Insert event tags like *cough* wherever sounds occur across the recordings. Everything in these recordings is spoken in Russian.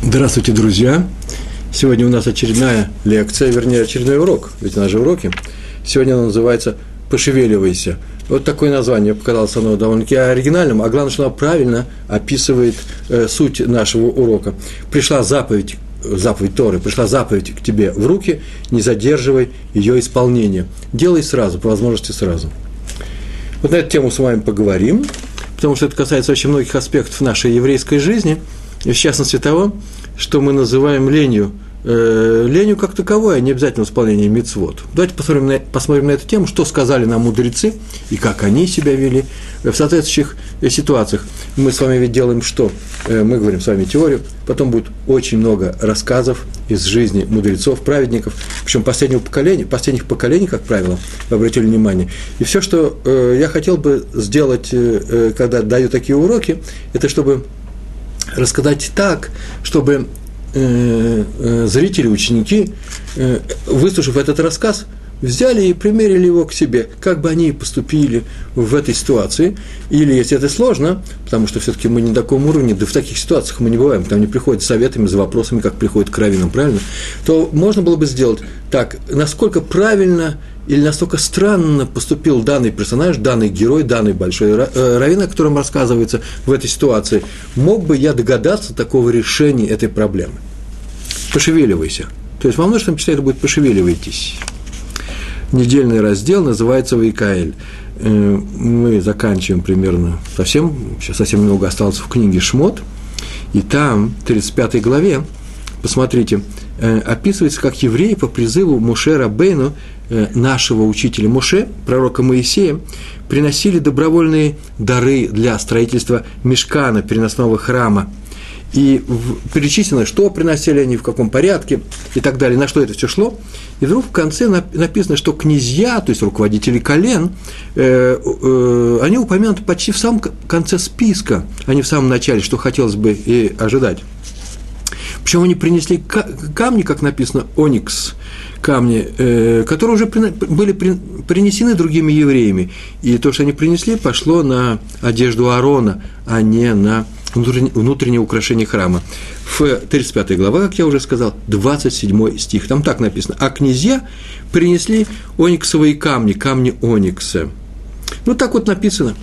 Здравствуйте, друзья! Сегодня у нас очередная лекция, вернее, очередной урок, ведь у нас же уроки. Сегодня он называется «Пошевеливайся». Вот такое название показалось оно довольно-таки оригинальным, а главное, что оно правильно описывает э, суть нашего урока. Пришла заповедь, заповедь Торы, пришла заповедь к тебе в руки, не задерживай ее исполнение. Делай сразу, по возможности сразу. Вот на эту тему с вами поговорим, потому что это касается очень многих аспектов нашей еврейской жизни – в частности того, что мы называем ленью, э, ленью как таковой, а не обязательно исполнение мицвод. Давайте посмотрим на, посмотрим на эту тему, что сказали нам мудрецы и как они себя вели в соответствующих э, ситуациях. Мы с вами ведь делаем что? Э, мы говорим с вами теорию, потом будет очень много рассказов из жизни мудрецов, праведников, причем последнего поколения, последних поколений, как правило, вы обратили внимание. И все, что я хотел бы сделать, когда даю такие уроки, это чтобы рассказать так, чтобы э, э, зрители, ученики, э, выслушав этот рассказ, взяли и примерили его к себе, как бы они поступили в этой ситуации, или если это сложно, потому что все-таки мы не на таком уровне, да в таких ситуациях мы не бываем, там не приходят советами, за вопросами, как приходят к раввинам, правильно, то можно было бы сделать так, насколько правильно или настолько странно поступил данный персонаж, данный герой, данный большой э, раввин, о котором рассказывается в этой ситуации, мог бы я догадаться такого решения этой проблемы? Пошевеливайся. То есть вам нужно почитать, это будет «пошевеливайтесь». Недельный раздел называется «Вайкаэль». Э, мы заканчиваем примерно совсем, сейчас совсем немного осталось в книге «Шмот», и там, в 35 главе, посмотрите, э, описывается, как евреи по призыву Мушера Бейну нашего учителя Моше, пророка Моисея, приносили добровольные дары для строительства мешкана, переносного храма. И перечислено, что приносили они, в каком порядке и так далее, на что это все шло. И вдруг в конце написано, что князья, то есть руководители колен, э, э, они упомянуты почти в самом конце списка, а не в самом начале, что хотелось бы и ожидать. Причем они принесли камни, как написано, оникс, камни, э, которые уже были принесены другими евреями. И то, что они принесли, пошло на одежду Аарона, а не на внутреннее украшение храма. В 35 глава, как я уже сказал, 27 стих, там так написано, а князья принесли ониксовые камни, камни оникса. Ну, так вот написано.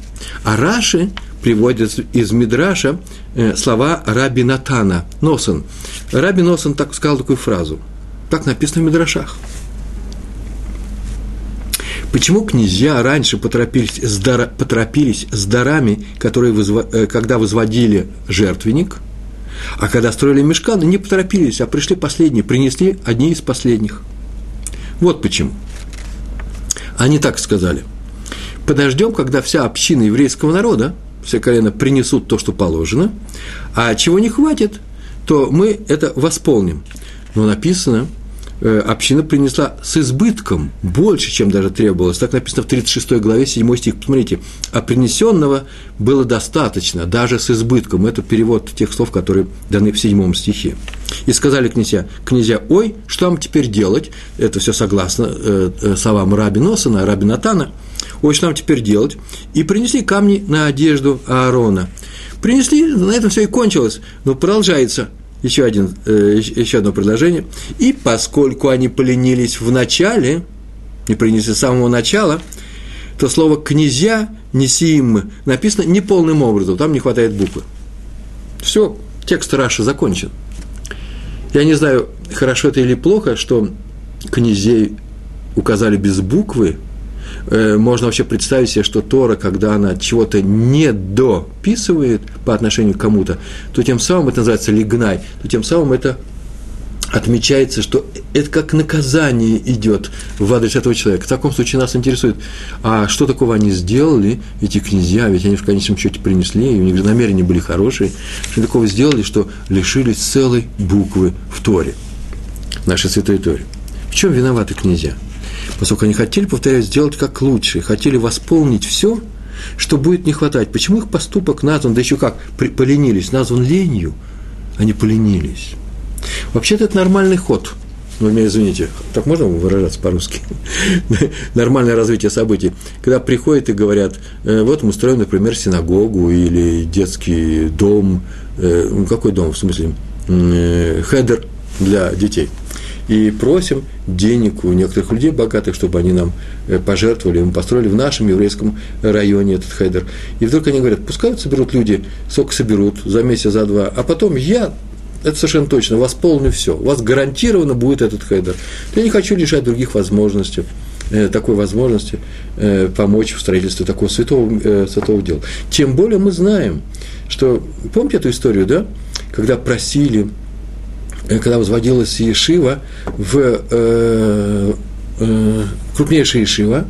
А Раши приводит из Мидраша э, слова Раби Натана, Носан. Раби Носан так сказал такую фразу – так написано в Мидрашах. Почему князья раньше поторопились с, дар, поторопились с дарами, которые вызва, э, когда возводили жертвенник, а когда строили мешканы, не поторопились, а пришли последние, принесли одни из последних. Вот почему. Они так сказали. Подождем, когда вся община еврейского народа, все колено принесут то, что положено, а чего не хватит, то мы это восполним но написано, э, община принесла с избытком, больше, чем даже требовалось. Так написано в 36 главе, 7 стих. Посмотрите, а принесенного было достаточно, даже с избытком. Это перевод тех слов, которые даны в 7 стихе. И сказали князья, князья, ой, что нам теперь делать? Это все согласно э, э, словам Раби Носана, Раби Натана. Что нам теперь делать? И принесли камни на одежду Аарона. Принесли, на этом все и кончилось. Но продолжается – еще, один, э, еще одно предложение. И поскольку они поленились в начале, не принесли с самого начала, то слово «князья» «несим» написано неполным образом, там не хватает буквы. Все, текст Раши закончен. Я не знаю, хорошо это или плохо, что князей указали без буквы, можно вообще представить себе, что Тора, когда она чего-то не дописывает по отношению к кому-то, то тем самым это называется лигнай, то тем самым это отмечается, что это как наказание идет в адрес этого человека. В таком случае нас интересует, а что такого они сделали, эти князья, ведь они в конечном счете принесли, и у них намерения были хорошие, что такого сделали, что лишились целой буквы в Торе, нашей святой Торе. В чем виноваты князья? Поскольку они хотели, повторяю, сделать как лучше, хотели восполнить все, что будет не хватать. Почему их поступок назван, да еще как, поленились, назван ленью, они поленились. Вообще-то это нормальный ход. Ну, меня извините, так можно выражаться по-русски? *laughs* Нормальное развитие событий. Когда приходят и говорят, «Э, вот мы строим, например, синагогу или детский дом, э, ну, какой дом, в смысле, э, хедер для детей. И просим денег у некоторых людей богатых, чтобы они нам э, пожертвовали, мы построили в нашем еврейском районе этот хедер. И вдруг они говорят, пускай соберут люди, сколько соберут за месяц, за два, а потом я это совершенно точно, восполню все. У вас гарантированно будет этот хедер. Я не хочу лишать других возможностей э, такой возможности э, помочь в строительстве такого святого, святого дела. Тем более мы знаем, что, помните эту историю, да, когда просили, когда возводилась Ешива в э, э, крупнейшая Ешива,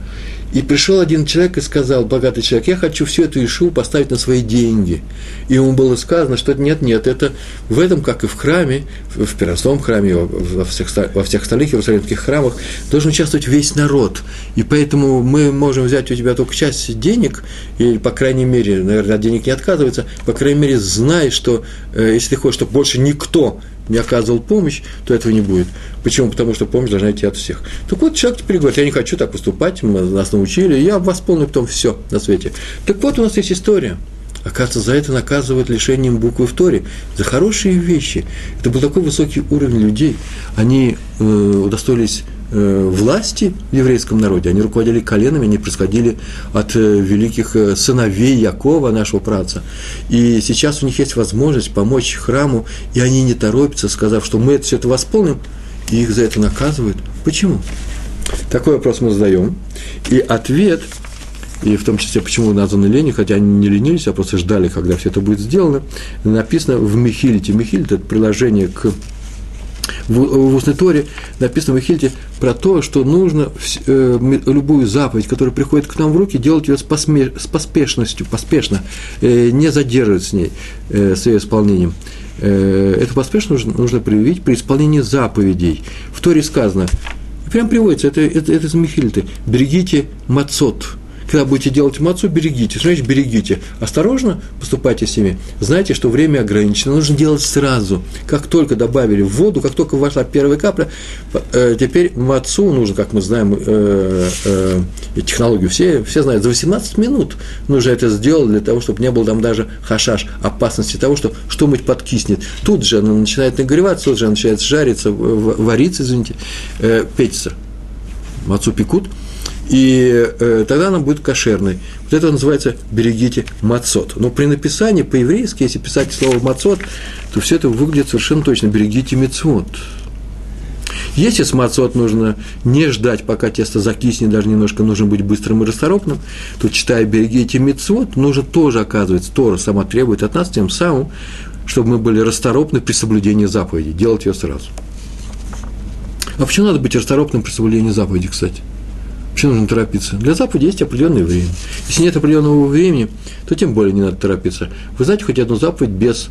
и пришел один человек и сказал, богатый человек, я хочу всю эту Ишу поставить на свои деньги. И ему было сказано, что нет, нет, это в этом, как и в храме, в Пиросном храме, во всех, во всех остальных иерусалимских храмах, должен участвовать весь народ. И поэтому мы можем взять у тебя только часть денег, или, по крайней мере, наверное, от денег не отказывается, по крайней мере, знай, что э, если ты хочешь, чтобы больше никто не оказывал помощь, то этого не будет. Почему? Потому что помощь должна идти от всех. Так вот, человек теперь говорит, я не хочу так поступать, мы, нас научили, я восполню потом все на свете. Так вот, у нас есть история. Оказывается, за это наказывают лишением буквы в Торе, за хорошие вещи. Это был такой высокий уровень людей. Они э, удостоились власти в еврейском народе, они руководили коленами, они происходили от э, великих э, сыновей Якова, нашего праца. И сейчас у них есть возможность помочь храму, и они не торопятся, сказав, что мы это, все это восполним, и их за это наказывают. Почему? Такой вопрос мы задаем. И ответ, и в том числе, почему названы лени, хотя они не ленились, а просто ждали, когда все это будет сделано, написано в Михилите. Михилит – это приложение к в, в устной Торе написано в Эхильте про то, что нужно э, любую заповедь, которая приходит к нам в руки, делать ее с, посме, с поспешностью, поспешно, э, не задерживать с ней, э, с ее исполнением. Э, эту поспешность нужно, нужно проявить при исполнении заповедей. В Торе сказано, прям приводится, это, это, это из Михильты, берегите мацот, когда будете делать мацу, берегите. Что значит берегите? Осторожно поступайте с ними. Знайте, что время ограничено. Нужно делать сразу. Как только добавили в воду, как только вошла первая капля, э, теперь мацу нужно, как мы знаем, э, э, технологию все, все знают, за 18 минут нужно это сделать для того, чтобы не было там даже хашаш, опасности того, что что-нибудь подкиснет. Тут же она начинает нагреваться, тут же она начинает жариться, вариться, извините, э, печься. Мацу пекут – и э, тогда она будет кошерной. Вот это называется «берегите мацот». Но при написании по-еврейски, если писать слово мацот, то все это выглядит совершенно точно «берегите мецвод». Если с мацот нужно не ждать, пока тесто закиснет, даже немножко нужно быть быстрым и расторопным, то, читая «берегите мецвод», нужно тоже, оказывается, Тора сама требует от нас тем самым, чтобы мы были расторопны при соблюдении заповеди, делать ее сразу. А почему надо быть расторопным при соблюдении заповеди, кстати? Почему нужно торопиться? Для заповеди есть определенное время. Если нет определенного времени, то тем более не надо торопиться. Вы знаете хоть одну заповедь без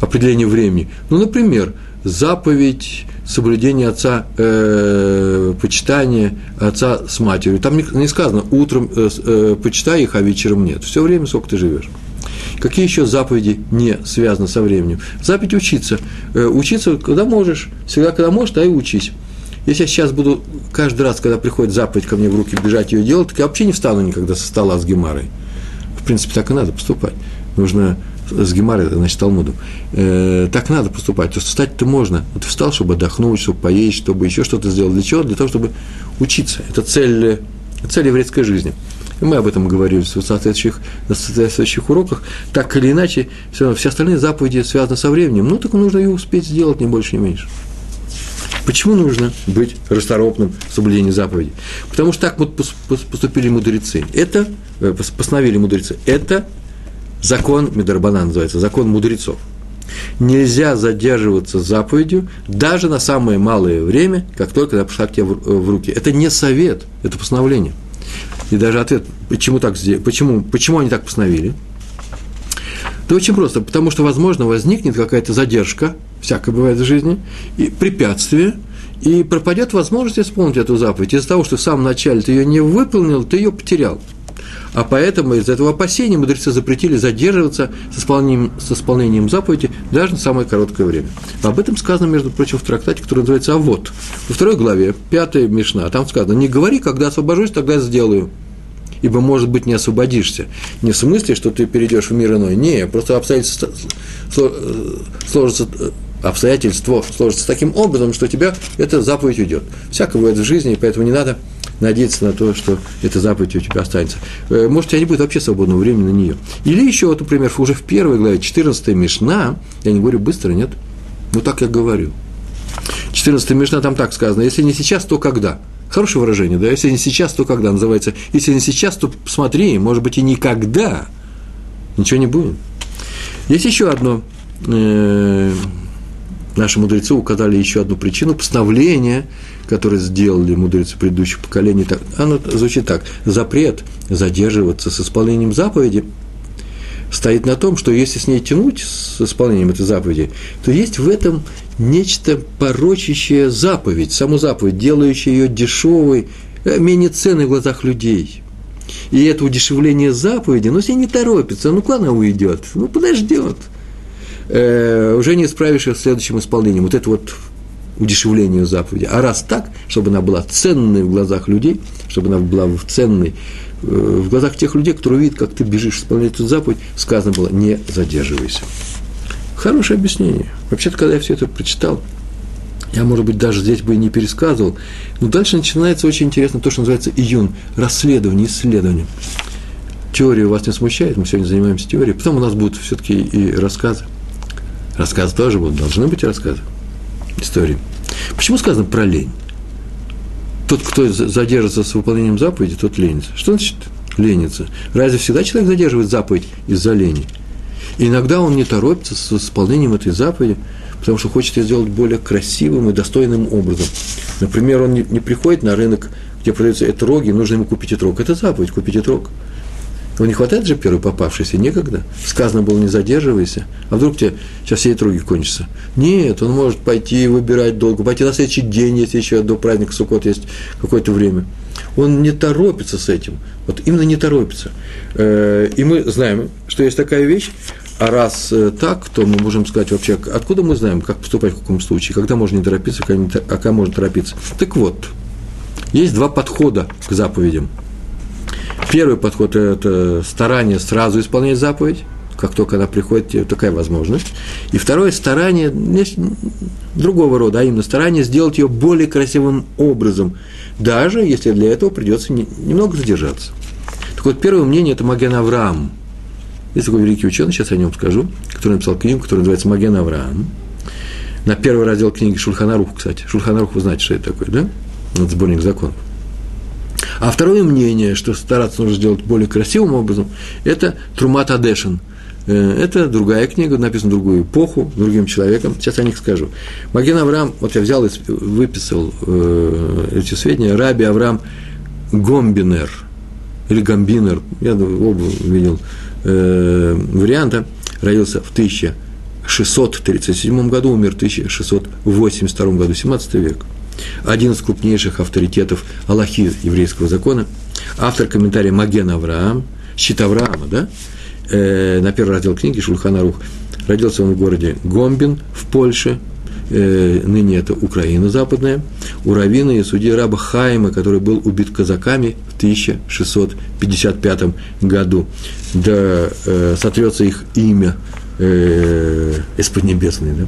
определения времени? Ну, например, заповедь соблюдения отца, э, почитания отца с матерью. Там не, сказано, утром э, э, почитай их, а вечером нет. Все время, сколько ты живешь. Какие еще заповеди не связаны со временем? Заповедь учиться. Э, учиться, когда можешь. Всегда, когда можешь, да и учись. Если я сейчас буду каждый раз, когда приходит заповедь ко мне в руки, бежать ее делать, так я вообще не встану никогда со стола с гемарой. В принципе, так и надо поступать. Нужно с гемарой, значит, Талмуду. Э, так надо поступать. То есть встать-то можно. Вот встал, чтобы отдохнуть, чтобы поесть, чтобы еще что-то сделать. Для чего? Для того, чтобы учиться. Это цель, цель еврейской жизни. И мы об этом говорили в соответствующих, на соответствующих уроках. Так или иначе, все, все остальные заповеди связаны со временем. Ну, так нужно ее успеть сделать, не больше, не меньше. Почему нужно быть расторопным в соблюдении заповедей? Потому что так вот поступили мудрецы. Это, э, постановили мудрецы. Это закон Медарбана называется, закон мудрецов. Нельзя задерживаться заповедью даже на самое малое время, как только она пришла к тебе в руки. Это не совет, это постановление. И даже ответ, почему, так, почему, почему они так постановили – да очень просто, потому что, возможно, возникнет какая-то задержка, всякое бывает в жизни, и препятствие, и пропадет возможность исполнить эту заповедь. Из-за того, что в самом начале ты ее не выполнил, ты ее потерял. А поэтому из этого опасения мудрецы запретили задерживаться с исполнением, с исполнением заповеди даже на самое короткое время. Об этом сказано, между прочим, в трактате, который называется «А вот». Во второй главе, пятая Мишна, там сказано «Не говори, когда освобожусь, тогда сделаю». ибо, может быть, не освободишься. Не в смысле, что ты перейдешь в мир иной. Не, просто обстоятельства сложатся э, обстоятельство сложится таким образом, что у тебя эта заповедь уйдет. Всякое бывает в жизни, и поэтому не надо надеяться на то, что эта заповедь у тебя останется. Э, может, у тебя не будет вообще свободного времени на нее. Или еще, вот, например, уже в первой главе, 14 Мишна, я не говорю быстро, нет? Ну, так я говорю. 14 Мишна там так сказано, если не сейчас, то когда? Хорошее выражение, да? Если не сейчас, то когда? Называется, если не сейчас, то смотри, может быть, и никогда. Ничего не будет. Есть еще одно э, наши мудрецы указали еще одну причину постановления, которое сделали мудрецы предыдущих поколений. Оно звучит так. Запрет задерживаться с исполнением заповеди стоит на том, что если с ней тянуть, с исполнением этой заповеди, то есть в этом нечто порочащее заповедь, саму заповедь, делающее ее дешевой, э, менее ценной в глазах людей. И это удешевление заповеди, ну, с ней не торопится, ну, куда она уйдет? Ну, подождет – э, уже не справишься с следующим исполнением. Вот это вот удешевление заповеди. А раз так, чтобы она была ценной в глазах людей, чтобы она была ценной э, в глазах тех людей, которые видят, как ты бежишь исполнять эту заповедь, сказано было «не задерживайся». Хорошее объяснение. Вообще-то, когда я все это прочитал, я, может быть, даже здесь бы и не пересказывал, но дальше начинается очень интересно то, что называется июн, расследование, исследование. Теория вас не смущает, мы сегодня занимаемся теорией, потом у нас будут все-таки и рассказы. Рассказы тоже будут, должны быть рассказы, истории. Почему сказано про лень? Тот, кто задержится с выполнением заповеди, тот ленится. Что значит ленится? Разве всегда человек задерживает заповедь из-за лени? И иногда он не торопится с исполнением этой заповеди, потому что хочет ее сделать более красивым и достойным образом. Например, он не, приходит на рынок, где продаются этроги, нужно ему купить этрог. Это заповедь, купить этрог. Его не хватает же первый попавшийся? Некогда. Сказано было, не задерживайся. А вдруг тебе сейчас все этруги кончатся? Нет, он может пойти выбирать долго, пойти на следующий день, если еще до праздника Суккот есть какое-то время. Он не торопится с этим. Вот именно не торопится. Э, и мы знаем, что есть такая вещь, а раз э, так, то мы можем сказать вообще, откуда мы знаем, как поступать в каком случае, когда можно не торопиться, а когда можно торопиться. Так вот, есть два подхода к заповедям – Первый подход – это старание сразу исполнять заповедь, как только она приходит, такая возможность. И второе – старание другого рода, а именно старание сделать ее более красивым образом, даже если для этого придется немного задержаться. Так вот, первое мнение – это Маген Авраам. Есть такой великий ученый, сейчас я о нем скажу, который написал книгу, которая называется «Маген Авраам». На первый раздел книги Шульханарух, кстати. Шульханарух, вы знаете, что это такое, да? Это сборник законов. А второе мнение, что стараться нужно сделать более красивым образом, это Трумат Адешин. Э, это другая книга, написана в другую эпоху, другим человеком. Сейчас о них скажу. Маген Авраам, вот я взял и выписал э, эти сведения, Раби Авраам Гомбинер, или Гамбинер, я оба видел э, варианта, родился в 1637 году, умер в 1682 году, 17 век один из крупнейших авторитетов Аллахи еврейского закона, автор комментария Маген Авраам, щит Авраама, да, э, на первый раздел книги Шульхана Рух. Родился он в городе Гомбин в Польше, э, ныне это Украина западная, у равина и судьи раба Хайма, который был убит казаками в 1655 году. Да э, сотрется их имя э, из Поднебесной, да?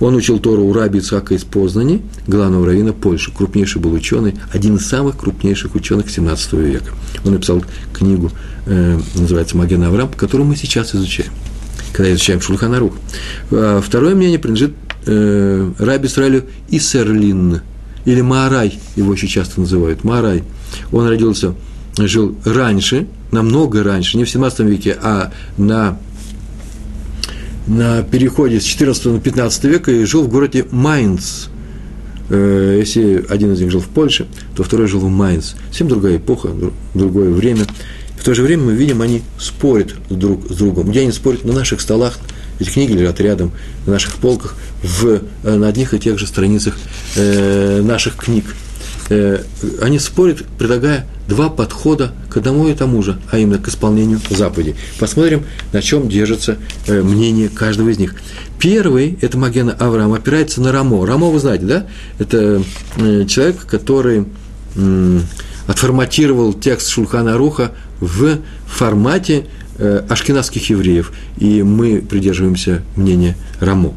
Он учил Тору у раби Ицхака из Познани, главного равина Польши. Крупнейший был ученый, один из самых крупнейших ученых 17 века. Он написал книгу, э, называется «Маген Авраам», которую мы сейчас изучаем, когда изучаем Шульханарух. А второе мнение принадлежит э, раби Исраилю Исерлин, или Маарай, его еще часто называют, Маарай. Он родился, жил раньше, намного раньше, не в 17 веке, а на на переходе с 14 на 15 века и жил в городе Майнц. Э, если один из них жил в Польше, то второй жил в Майнц. Совсем другая эпоха, другое время. В то же время мы видим, они спорят друг с другом. Где они спорят? На наших столах, эти книги лежат рядом, на наших полках, в, э, на одних и тех же страницах э, наших книг. Они спорят, предлагая два подхода к одному и тому же, а именно к исполнению заповедей. Посмотрим, на чем держится э, мнение каждого из них. Первый, это Магена Авраам, опирается на Рамо. Рамо, вы знаете, да? Это э, человек, который отформатировал текст Шульхана Руха в формате э, ашкенадских евреев, и мы придерживаемся мнения Рамо.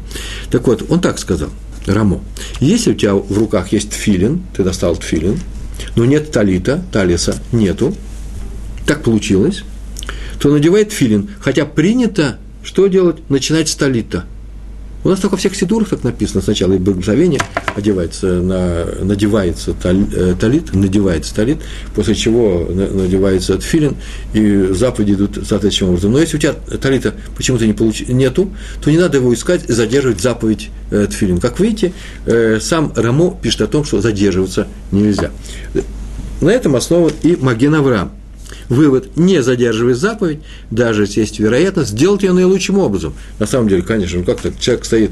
Так вот, он так сказал, Рамо, если у тебя в руках есть филин, ты достал филин, но нет талита, талиса нету, так получилось, то надевает филин, хотя принято что делать? Начинать с талита – у нас только во всех сидурах так написано сначала и благословение одевается на, надевается э, талит, надевается талит, после чего надевается тфилин, и заповеди идут соответствующим образом. Но если у тебя талита почему-то не получ... нету, то не надо его искать и задерживать заповедь э, тфилин. Как видите, э, сам Рамо пишет о том, что задерживаться нельзя. На этом основан и Маген Авраам. Вывод, не задерживай заповедь, даже если есть вероятность, сделать ее наилучшим образом. На самом деле, конечно, ну как так, человек стоит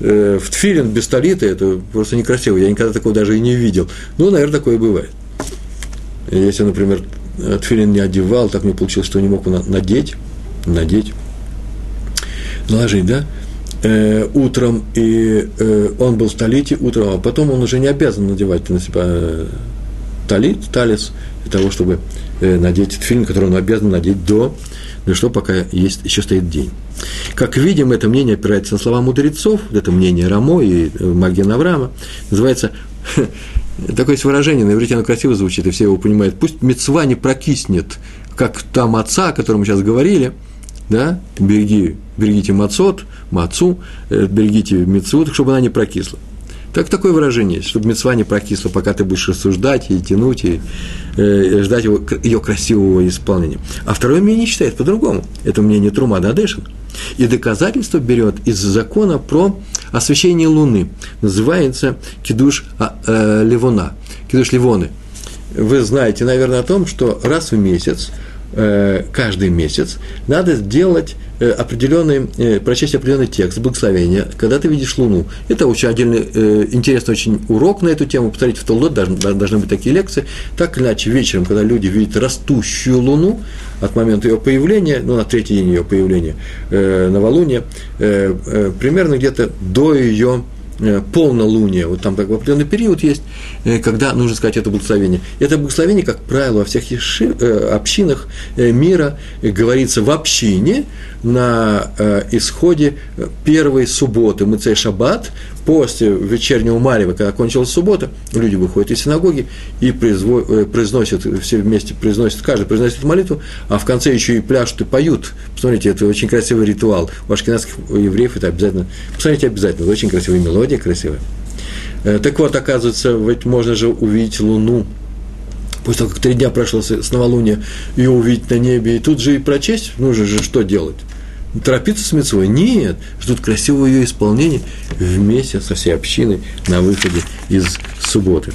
э, в тфилин без талита, это просто некрасиво, я никогда такого даже и не видел. Ну, наверное, такое бывает. Если, например, тфилин не одевал, так мне получилось, что не мог надеть, надеть, наложить, да, э, утром, и э, он был в талите утром, а потом он уже не обязан надевать на себя э, талит, талис, для того, чтобы надеть фильм, который он обязан надеть до, ну что, пока есть, еще стоит день. Как видим, это мнение опирается на слова мудрецов, это мнение Рамо и э, Маген Авраама, называется, *laughs* такое есть выражение, на иврите оно красиво звучит, и все его понимают, пусть мецва не прокиснет, как там отца, о котором мы сейчас говорили, да, береги, берегите мацот, мацу, э, берегите мецву, чтобы она не прокисла. Так такое выражение чтобы мецва не прокисла, пока ты будешь рассуждать и тянуть, и э, ждать его, ее красивого исполнения. А второе мнение считает по-другому. Это мнение Трума Дадешин. И доказательство берет из закона про освещение Луны. Называется Кидуш а, э, Ливона. Кидуш Ливоны. Вы знаете, наверное, о том, что раз в месяц, каждый месяц, надо сделать Э, определенный, э, прочесть определенный текст, благословения, когда ты видишь Луну. Это очень отдельный, э, интересный очень урок на эту тему. Повторите, в Толдот должны, быть такие лекции. Так или иначе, вечером, когда люди видят растущую Луну, от момента ее появления, ну, на третий день ее появления, э, новолуния, э, э, примерно где-то до ее Э, полнолуние, вот там такой определенный период есть, э, когда нужно сказать это благословение. Это благословение, как правило, во всех еши, э, общинах мира говорится в общине на исходе первой субботы, Мыцей Шаббат, после вечернего Марева, когда кончилась суббота, люди выходят из синагоги и э, произносят, все вместе произносят, каждый произносит молитву, а в конце еще и пляшут и поют. Посмотрите, это очень красивый ритуал. У ашкенадских евреев это обязательно, посмотрите обязательно, это очень красивая мелодия, красивая. Э, так вот, оказывается, ведь можно же увидеть Луну, после того, как три дня прошло с новолуния, ее увидеть на небе, и тут же и прочесть, нужно же что делать? Торопиться с мецвой. Нет, ждут красивого ее исполнения вместе со всей общиной на выходе из субботы.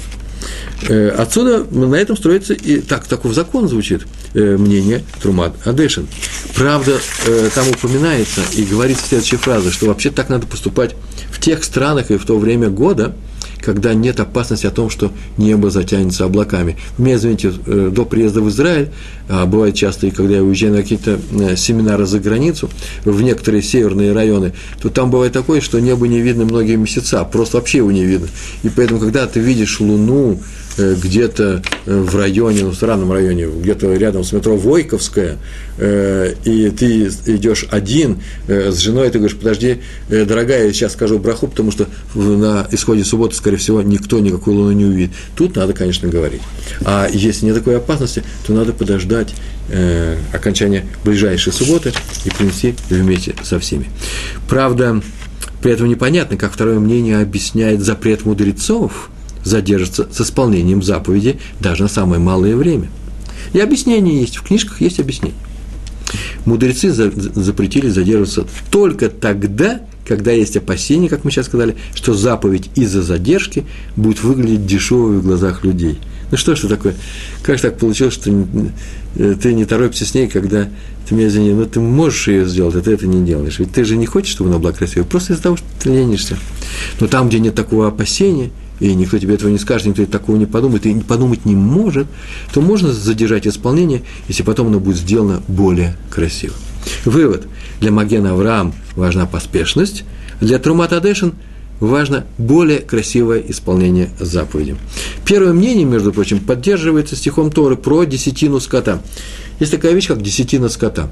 Э, отсюда на этом строится и так, такой закон звучит э, мнение Трумат Адешин. Правда, э, там упоминается и говорится следующая фраза, что вообще так надо поступать в тех странах и в то время года, когда нет опасности о том, что небо затянется облаками. Мне, извините, э, до приезда в Израиль, а бывает часто, и когда я уезжаю на какие-то э, семинары за границу, в некоторые северные районы, то там бывает такое, что небо не видно многие месяца, просто вообще его не видно. И поэтому, когда ты видишь Луну, где-то э, в районе, ну, в странном районе, где-то рядом с метро Войковская, э, и ты идешь один с женой, ты говоришь, подожди, дорогая, я сейчас скажу браху, потому что на исходе субботы, скорее всего, никто никакую луну не увидит. Тут надо, конечно, говорить. А если нет такой опасности, то надо подождать окончания ближайшей субботы и принести вместе со всеми. Правда, при этом непонятно, как второе мнение объясняет запрет мудрецов – задержится с исполнением заповеди даже на самое малое время. И объяснение есть, в книжках есть объяснение. Мудрецы запретили задерживаться только тогда, когда есть опасение, как мы сейчас сказали, что заповедь из-за задержки будет выглядеть дешевой в глазах людей. Ну что ж это такое? Как так получилось, что ты не торопишься с ней, когда ты меня извини, но ты можешь ее сделать, а ты это не делаешь. Ведь ты же не хочешь, чтобы она была красивой, просто из-за того, что ты ленишься. Но там, где нет такого опасения – и никто тебе этого не скажет, никто такого не подумает, и подумать не может, то можно задержать исполнение, если потом оно будет сделано более красиво. Вывод. Для Магена Авраам важна поспешность, для Трумат Адешин важно более красивое исполнение заповеди. Первое мнение, между прочим, поддерживается стихом Торы про десятину скота. Есть такая вещь, как десятина скота.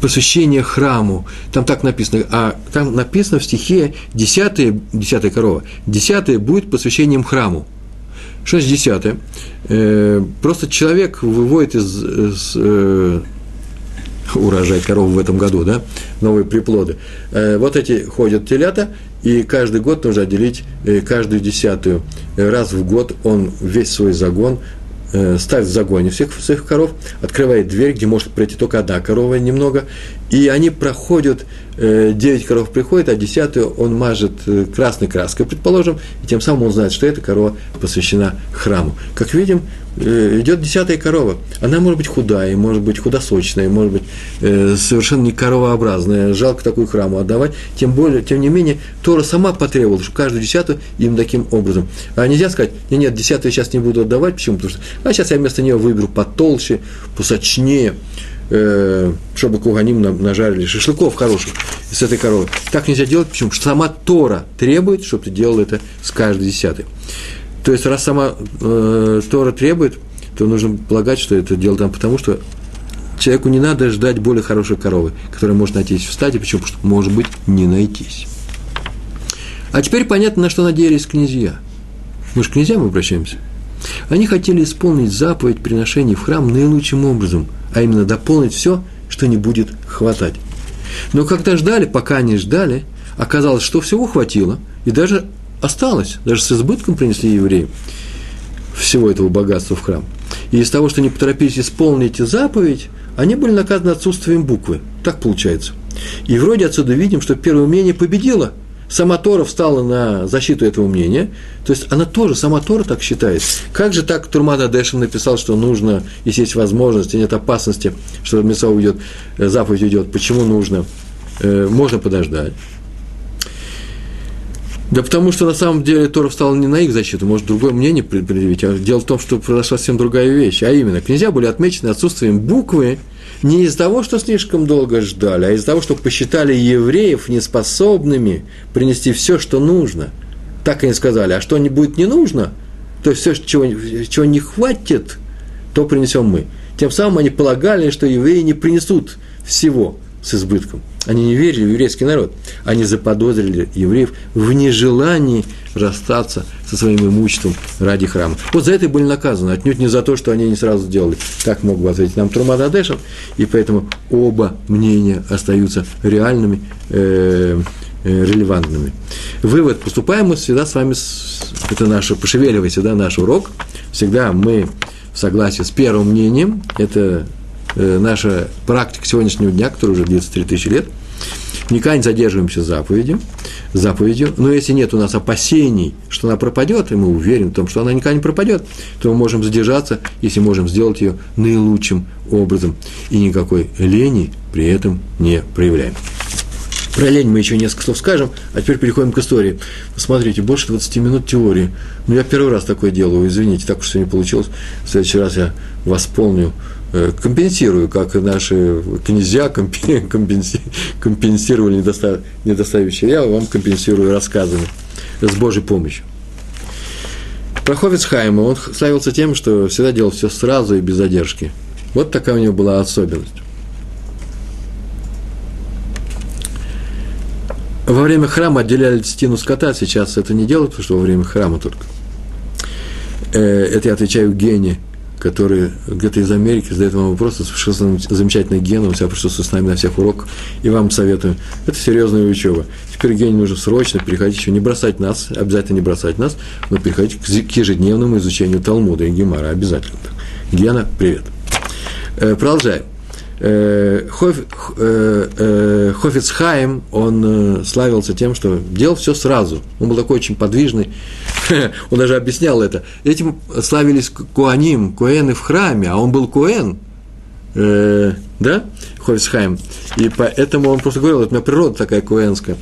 Посвящение храму, там так написано, а там написано в стихе десятая, десятая корова, десятая будет посвящением храму. Что значит десятое? Э, просто человек выводит из, из э, урожай коров в этом году, да, новые приплоды. Э, вот эти ходят телята, и каждый год нужно отделить э, каждую десятую. Раз в год он весь свой загон ставит в загоне всех своих коров, открывает дверь, где может пройти только одна корова немного, и они проходят, 9 э, коров приходят, а десятую он мажет э, красной краской, предположим, и тем самым он знает, что эта корова посвящена храму. Как видим, идет десятая корова. Она может быть худая, может быть худосочная, может быть совершенно не коровообразная. Жалко такую храму отдавать. Тем более, тем не менее, Тора сама потребовала, что каждую десятую им таким образом. А нельзя сказать, нет, нет, десятую сейчас не буду отдавать. Почему? Потому что а сейчас я вместо нее выберу потолще, посочнее, э, чтобы куганим нажарили шашлыков хороших с этой коровы. Так нельзя делать, почему? Потому что сама Тора требует, чтобы ты делал это с каждой десятой. То есть, раз сама э, Тора требует, то нужно полагать, что это дело там потому, что человеку не надо ждать более хорошей коровы, которая может найтись в стаде, почему? Потому что, может быть, не найтись. А теперь понятно, на что надеялись князья. Мы же к князьям обращаемся. Они хотели исполнить заповедь приношений в храм наилучшим образом, а именно дополнить все, что не будет хватать. Но когда ждали, пока они ждали, оказалось, что всего хватило, и даже осталось, даже с избытком принесли евреи всего этого богатства в храм. И из того, что не поторопились исполнить заповедь, они были наказаны отсутствием буквы. Так получается. И вроде отсюда видим, что первое умение победило – Сама Тора встала на защиту этого мнения, то есть она тоже, сама Тора так считает. Как же так Турмада Дэшем написал, что нужно, если есть возможность, и нет опасности, что Меса уйдет, э, заповедь уйдет, почему нужно, э, можно подождать. Да потому что на самом деле Тора встала не на их защиту, может другое мнение предъявить. А дело в том, что произошла совсем другая вещь. А именно, князья были отмечены отсутствием буквы, не из-за того, что слишком долго ждали, а из-за того, что посчитали евреев неспособными принести все, что нужно. Так они сказали, а что не будет не нужно, то есть все, чего, чего не хватит, то принесем мы. Тем самым они полагали, что евреи не принесут всего с избытком. Они не верили в еврейский народ. Они заподозрили евреев в нежелании расстаться со своим имуществом ради храма. Вот за это и были наказаны, отнюдь не за то, что они не сразу сделали. Так мог бы ответить нам Трума Дадешев, и поэтому оба мнения остаются реальными, э, э, релевантными. Вывод. Поступаем мы всегда с вами, это наше, пошевеливайся, да, наш урок. Всегда мы в согласии с первым мнением, это наша практика сегодняшнего дня, которая уже длится 3000 лет – никогда не задерживаемся заповедью, заповедью, но если нет у нас опасений, что она пропадет, и мы уверены в том, что она никогда не пропадет, то мы можем задержаться, если можем сделать ее наилучшим образом, и никакой лени при этом не проявляем. Про лень мы еще несколько слов скажем, а теперь переходим к истории. Посмотрите, больше 20 минут теории. Ну, я первый раз такое делаю, извините, так уж не получилось. В следующий раз я восполню Э, компенсирую, как наши князья *laughs* компенсировали недостающие. Я вам компенсирую рассказами с Божьей помощью. Проховец Хайма, он славился тем, что всегда делал все сразу и без задержки. Вот такая у него была особенность. Во время храма отделяли стену скота, сейчас это не делают, потому что во время храма только. Э, это я отвечаю Гене который где-то из Америки задает вам вопросы, совершенно замечательный ген, он всегда присутствует с нами на всех уроках, и вам советую. Это серьезная учеба. Теперь Ген нужно срочно переходить еще, не бросать нас, обязательно не бросать нас, но переходить к ежедневному изучению Талмуда и Гемара, обязательно. Гена, привет. Э, продолжаем. Э, э, э, Хофицхайм, он славился тем, что делал все сразу. Он был такой очень подвижный. *laughs* Он даже объяснял это. Этим славились Куаним, Куэны в храме, а он был Куэн. Да? Хофицхайм. И поэтому он просто говорил, это у меня природа такая куэнская.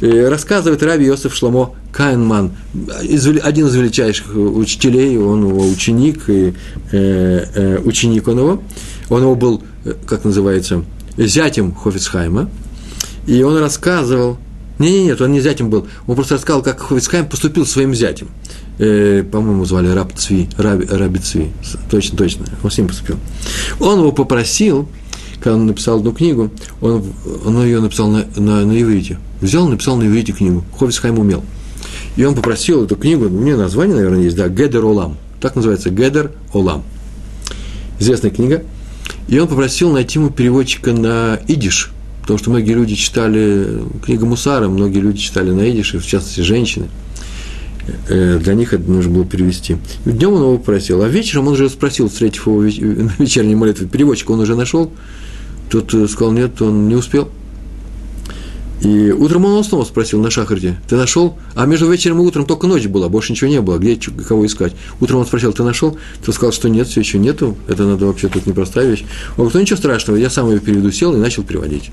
Рассказывает Раби Йосиф Шломо Кайнман, один из величайших учителей, он его ученик, и, ученик он его. Он его был Э, как называется, зятем Хофицхайма. И он рассказывал, не-не, нет, он не зятем был, он просто рассказал, как Хофицхайм поступил своим зятем. Э, по-моему, звали Раб Цви, Раби, Раби Цви, точно, точно, он с ним поступил. Он его попросил, когда он написал одну книгу, он, он ее написал на, на, на иврите. Взял и написал на иврите книгу. Хофицхайм умел. И он попросил эту книгу, у меня название, наверное, есть, да, Гедер Олам. Так называется, Гедер Олам. Известная книга. И он попросил найти ему переводчика на идиш, потому что многие люди читали книгу Мусара, многие люди читали на идиш, в частности, женщины. Э, для них это нужно было перевести. Днем он его попросил, а вечером он уже спросил, встретив его *laughs* на вечерней молитве, переводчика он уже нашел, тот э, сказал, нет, он не успел – и утром он снова спросил на шахарде, ты нашел? А между вечером и утром только ночь была, больше ничего не было, где кого искать? Утром он спросил, ты нашел? Ты сказал, что нет, все еще нету, это надо вообще тут непростая вещь. Он говорит, ну ничего страшного, я сам ее переведу, сел и начал переводить.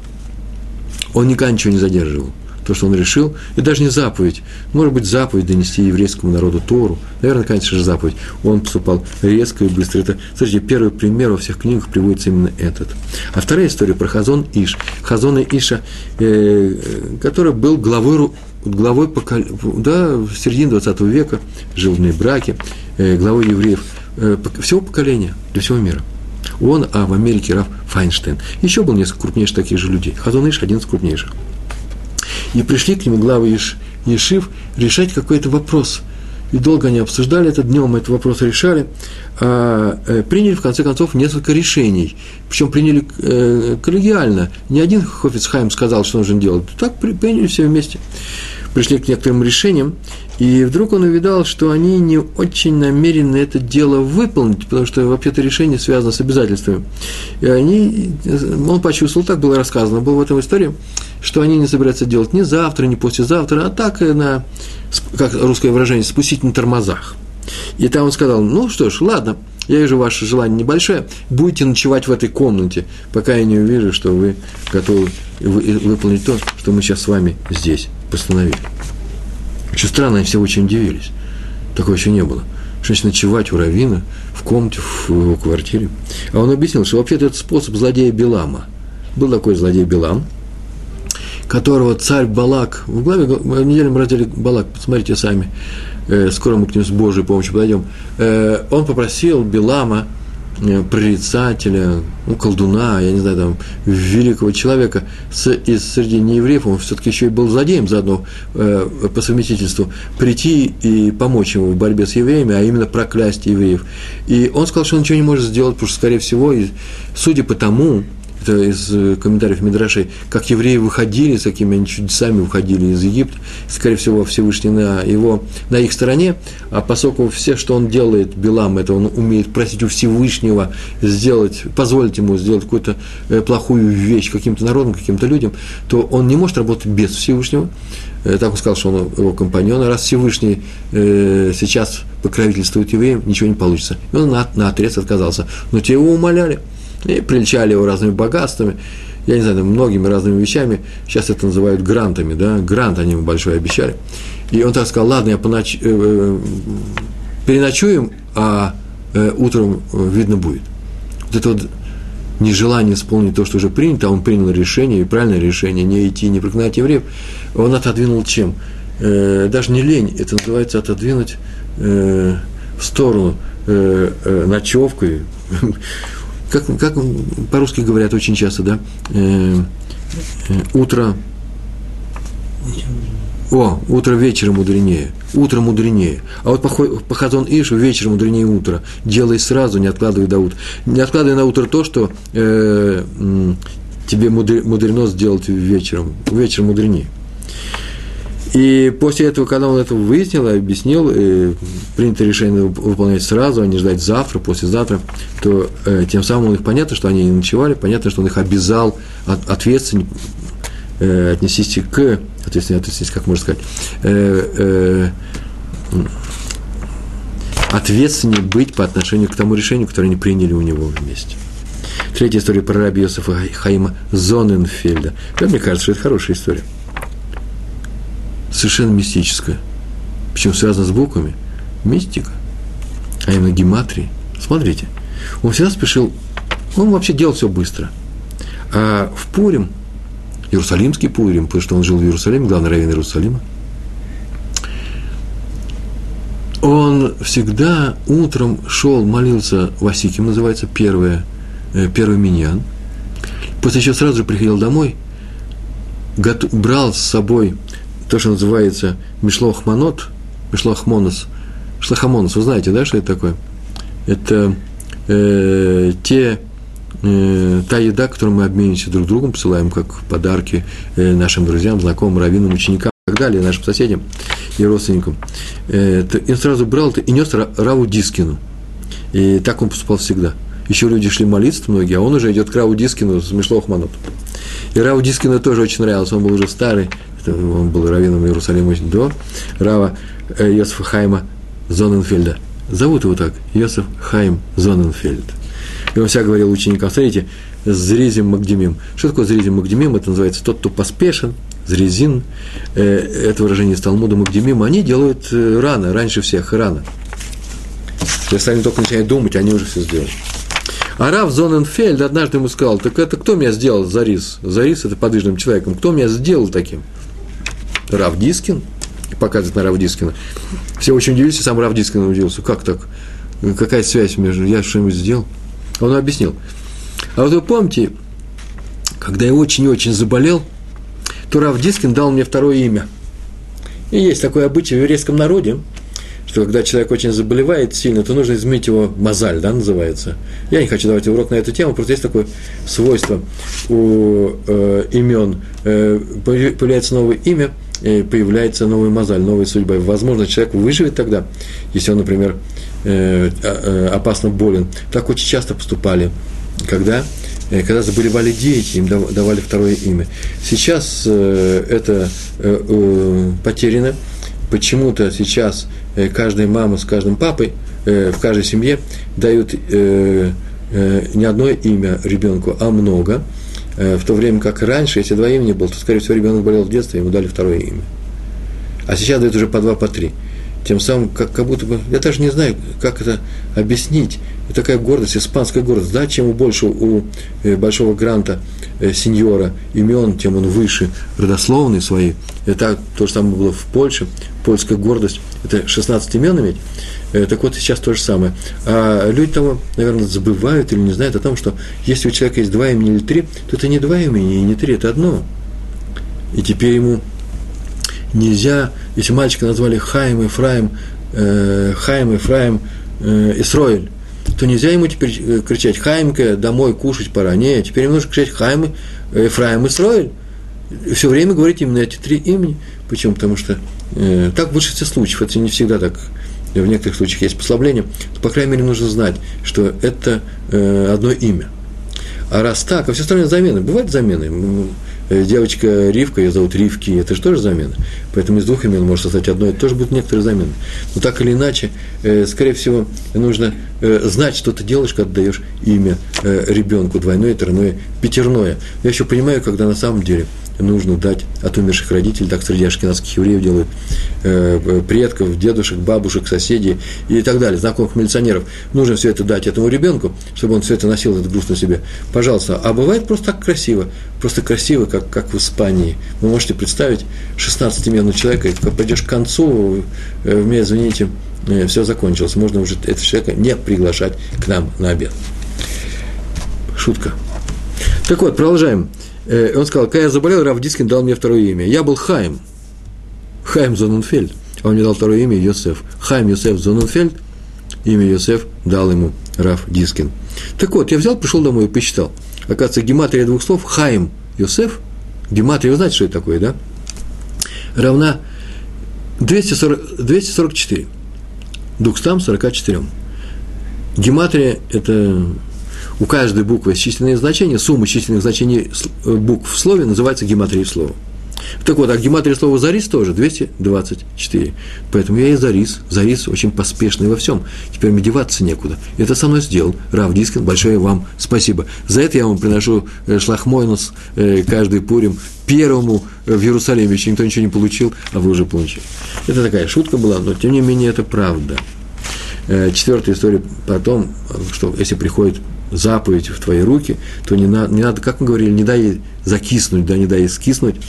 Он никогда ничего не задерживал то, что он решил, и даже не заповедь. Может быть, заповедь донести еврейскому народу Тору. Наверное, конечно же, заповедь. Он поступал резко и быстро. Это, смотрите, первый пример во всех книгах приводится именно этот. А вторая история про Хазон Иш. Хазона Иша, э, который был главой главой покол... да, в середине 20 века, жил в браке, э, главой евреев э, всего поколения, для всего мира. Он, а в Америке Раф Файнштейн. Еще был несколько крупнейших таких же людей. Хазон Иш один из крупнейших. И пришли к нему главы Еш, Ешив решать какой-то вопрос. И долго они обсуждали это, днем этот вопрос решали, а э, приняли в конце концов несколько решений. Причем приняли э, коллегиально. Не один Хофицхайм сказал, что нужно делать. Так приняли все вместе. Пришли к некоторым решениям, и вдруг он увидал, что они не очень намерены это дело выполнить, потому что вообще-то решение связано с обязательствами. И они, он почувствовал, так было рассказано, было в этом истории, что они не собираются делать ни завтра, ни послезавтра, а так на, как русское выражение, спустить на тормозах. И там он сказал, ну что ж, ладно, я вижу ваше желание небольшое, будете ночевать в этой комнате, пока я не увижу, что вы готовы выполнить то, что мы сейчас с вами здесь постановили. Очень странно, они все очень удивились. Такого еще не было. Что значит ночевать у Равина в комнате, в его квартире? А он объяснил, что вообще-то это способ злодея Белама. Был такой злодей Белам, которого царь Балак, в главе, в недельном разделе Балак, посмотрите сами, э, скоро мы к нему с Божьей помощью подойдем, э, он попросил Белама, прорицателя, ну, колдуна, я не знаю, там, великого человека с, из среди неевреев, он все-таки еще и был злодеем заодно э, по совместительству, прийти и помочь ему в борьбе с евреями, а именно проклясть евреев. И он сказал, что он ничего не может сделать, потому что, скорее всего, и, судя по тому, это из э, комментариев Мидрашей, как евреи выходили, с какими они чудесами выходили из Египта, скорее всего, Всевышний на, его, на их стороне, а поскольку все, что он делает, Белам, это он умеет просить у Всевышнего сделать, позволить ему сделать какую-то э, плохую вещь каким-то народам, каким-то людям, то он не может работать без Всевышнего. Э, так он сказал, что он его компаньон, раз Всевышний э, сейчас покровительствует евреям, ничего не получится. И он на, на отрез отказался. Но те его умоляли – и приличали его разными богатствами, я не знаю, многими разными вещами, сейчас это называют грантами, да, грант они ему большой обещали. И он так сказал, ладно, я поноч... Э, э, переночуем, а э, утром видно будет. Вот это вот нежелание исполнить то, что уже принято, а он принял решение, и правильное решение, не идти, не прогнать евреев, он отодвинул чем? даже не лень, это называется отодвинуть в сторону ночевкой, *laughs* как, как по-русски говорят очень часто, да, э, э, утро, о, утро вечером мудренее, утро мудренее. А вот по, Хазон Ишу вечером мудренее утро. Делай сразу, не откладывай до утра. Не откладывай на утро то, что э, тебе мудрено сделать вечером. Вечером мудренее. И после этого, когда он это выяснил, объяснил, и принято решение выполнять сразу, а не ждать завтра, послезавтра, то э, тем самым у них понятно, что они не ночевали, понятно, что он их обязал от, ответственно э, отнестись к, ответственно отнестись, как можно сказать, э, э, ответственнее быть по отношению к тому решению, которое они приняли у него вместе. Третья история про раби Йосифа Хаима Зоненфельда. Да, мне кажется, что это хорошая история совершенно мистическое. Причем связано с буквами. Мистика. А именно гематрии. Смотрите. Он всегда спешил, он вообще делал все быстро. А в Пурим Иерусалимский Пурим, потому что он жил в Иерусалиме, главный раввин Иерусалима. Он всегда утром шел, молился, Васиким называется, первое, э, первый миньян. После чего сразу же приходил домой, брал с собой то, что называется Мишлохманот, Мишлохмонос, Шлахамонос, вы знаете, да, что это такое? Это э, те, э, та еда, которую мы обмениваемся друг другом, посылаем как подарки э, нашим друзьям, знакомым, раввинам, ученикам и так далее, нашим соседям и родственникам. Э, это, и он сразу брал это и нес Раву Дискину. И так он поступал всегда. Еще люди шли молиться многие, а он уже идет к Раву Дискину с Мишлохманот. И Раву Дискину тоже очень нравилось, он был уже старый, он был раввином Иерусалима до Рава э, Йосифа Хайма Зоненфельда. Зовут его так, Йосиф Хайм Зоненфельд. И он всегда говорил ученикам, смотрите, зризим магдемим. Что такое зризим магдемим? Это называется тот, кто поспешен, зрезин. Э, это выражение из Талмуда магдемим. Они делают э, рано, раньше всех, рано. Если они только начинают думать, они уже все сделали. А Рав Зоненфельд однажды ему сказал, так это кто меня сделал Зарис? Зарис – это подвижным человеком. Кто меня сделал таким? Рав Дискин, показывает на Рав Дискина. Все очень удивились, сам Рав Дискин удивился. Как так? Какая связь между... Я что-нибудь сделал? Он объяснил. А вот вы помните, когда я очень-очень заболел, то Рав Дискин дал мне второе имя. И есть такой обычай в еврейском народе, что когда человек очень заболевает сильно, то нужно изменить его מזל, да, называется. Я не хочу давать урок на эту тему, просто есть такое свойство у э, имен. Э, появляется новое имя – появляется новый мозаль, новая судьба. Возможно, человек выживет тогда, если он, например, э, э, опасно болен. Так очень часто поступали, когда, э, когда заболевали дети, им давали второе имя. Сейчас это потеряно. Почему-то сейчас каждая мама с каждым папой в каждой семье дают не одно имя ребенку, а много – Э, в то время как раньше, если два имени было, то, скорее всего, ребенок болел в детстве, ему дали второе имя. А сейчас дают уже по два, по три. Тем самым, как, как будто бы, я даже не знаю, как это объяснить. Это такая гордость, испанская гордость. Да, чем больше у э, большого гранта э, сеньора имен, тем он выше родословные свои. Это то же самое было в Польше. Польская гордость – это 16 имен иметь. Э, так вот, сейчас то же самое. А люди того, наверное, забывают или не знают о том, что если у человека есть два имени или три, то это не два имени и не три, это одно. И теперь ему нельзя, если мальчика назвали Хаим, Ефраим, э, Хаим, Ефраим, э, Исроиль, то нельзя ему теперь э, кричать Хаимка, домой кушать пора. Нет, теперь ему нужно кричать Хаим, Ефраим, Исроиль. Все время говорить именно эти три имени. Почему? Потому что э, так в большинстве случаев, это не всегда так в некоторых случаях есть послабление, то, по крайней мере, нужно знать, что это э, одно имя. А раз так, а все остальные замены, бывают замены. Э, девочка Ривка, ее зовут Ривки, это же тоже замена. Поэтому из двух имен может создать одно, это тоже будут некоторые замены. Но так или иначе, э, скорее всего, нужно э, знать, что ты делаешь, когда даешь имя э, ребенку, двойное, тройное, пятерное. Я еще понимаю, когда на самом деле нужно дать от умерших родителей, так среди ашкенадских евреев делают, предков, дедушек, бабушек, соседей и так далее, знакомых милиционеров. Нужно все это дать этому ребенку, чтобы он все это носил, этот груз на себе. Пожалуйста. А бывает просто так красиво, просто красиво, как, как в Испании. Вы можете представить 16-именного человека, и пойдешь к концу, э, мне, извините, э, все закончилось. Можно уже этого человека не приглашать к нам на обед. Шутка. Так вот, продолжаем. Э, он сказал, когда я заболел, Рав Дискин дал мне второе имя. Я был Хаим, Хаим Зоненфельд. А он мне дал второе имя Йосеф. Хаим Йосеф Зоненфельд, имя Йосеф дал ему Рав Дискин. Так вот, я взял, пришел домой и посчитал. Оказывается, гематрия двух слов Хаим Йосеф, гематрия, вы знаете, что это такое, да? Равна 240, 244. 244. Гематрия – это у каждой буквы есть численные значения, сумма численных значений э, букв в слове называется гематрией слова. Так вот, а гематрия слова «зарис» тоже 224. Поэтому я и «зарис». «Зарис» очень поспешный во всем. Теперь мне деваться некуда. Это со мной сделал Рав Дискин. Большое вам спасибо. За это я вам приношу э, шлахмойнус э, каждый пурим первому в Иерусалиме. Еще никто ничего не получил, а вы уже получили. Это такая шутка была, но тем не менее это правда. Четвертая история потом, что если приходит заповедь в твои руки, то не, на, не надо, как мы говорили, не дай закиснуть, да, не дай скиснуть, э,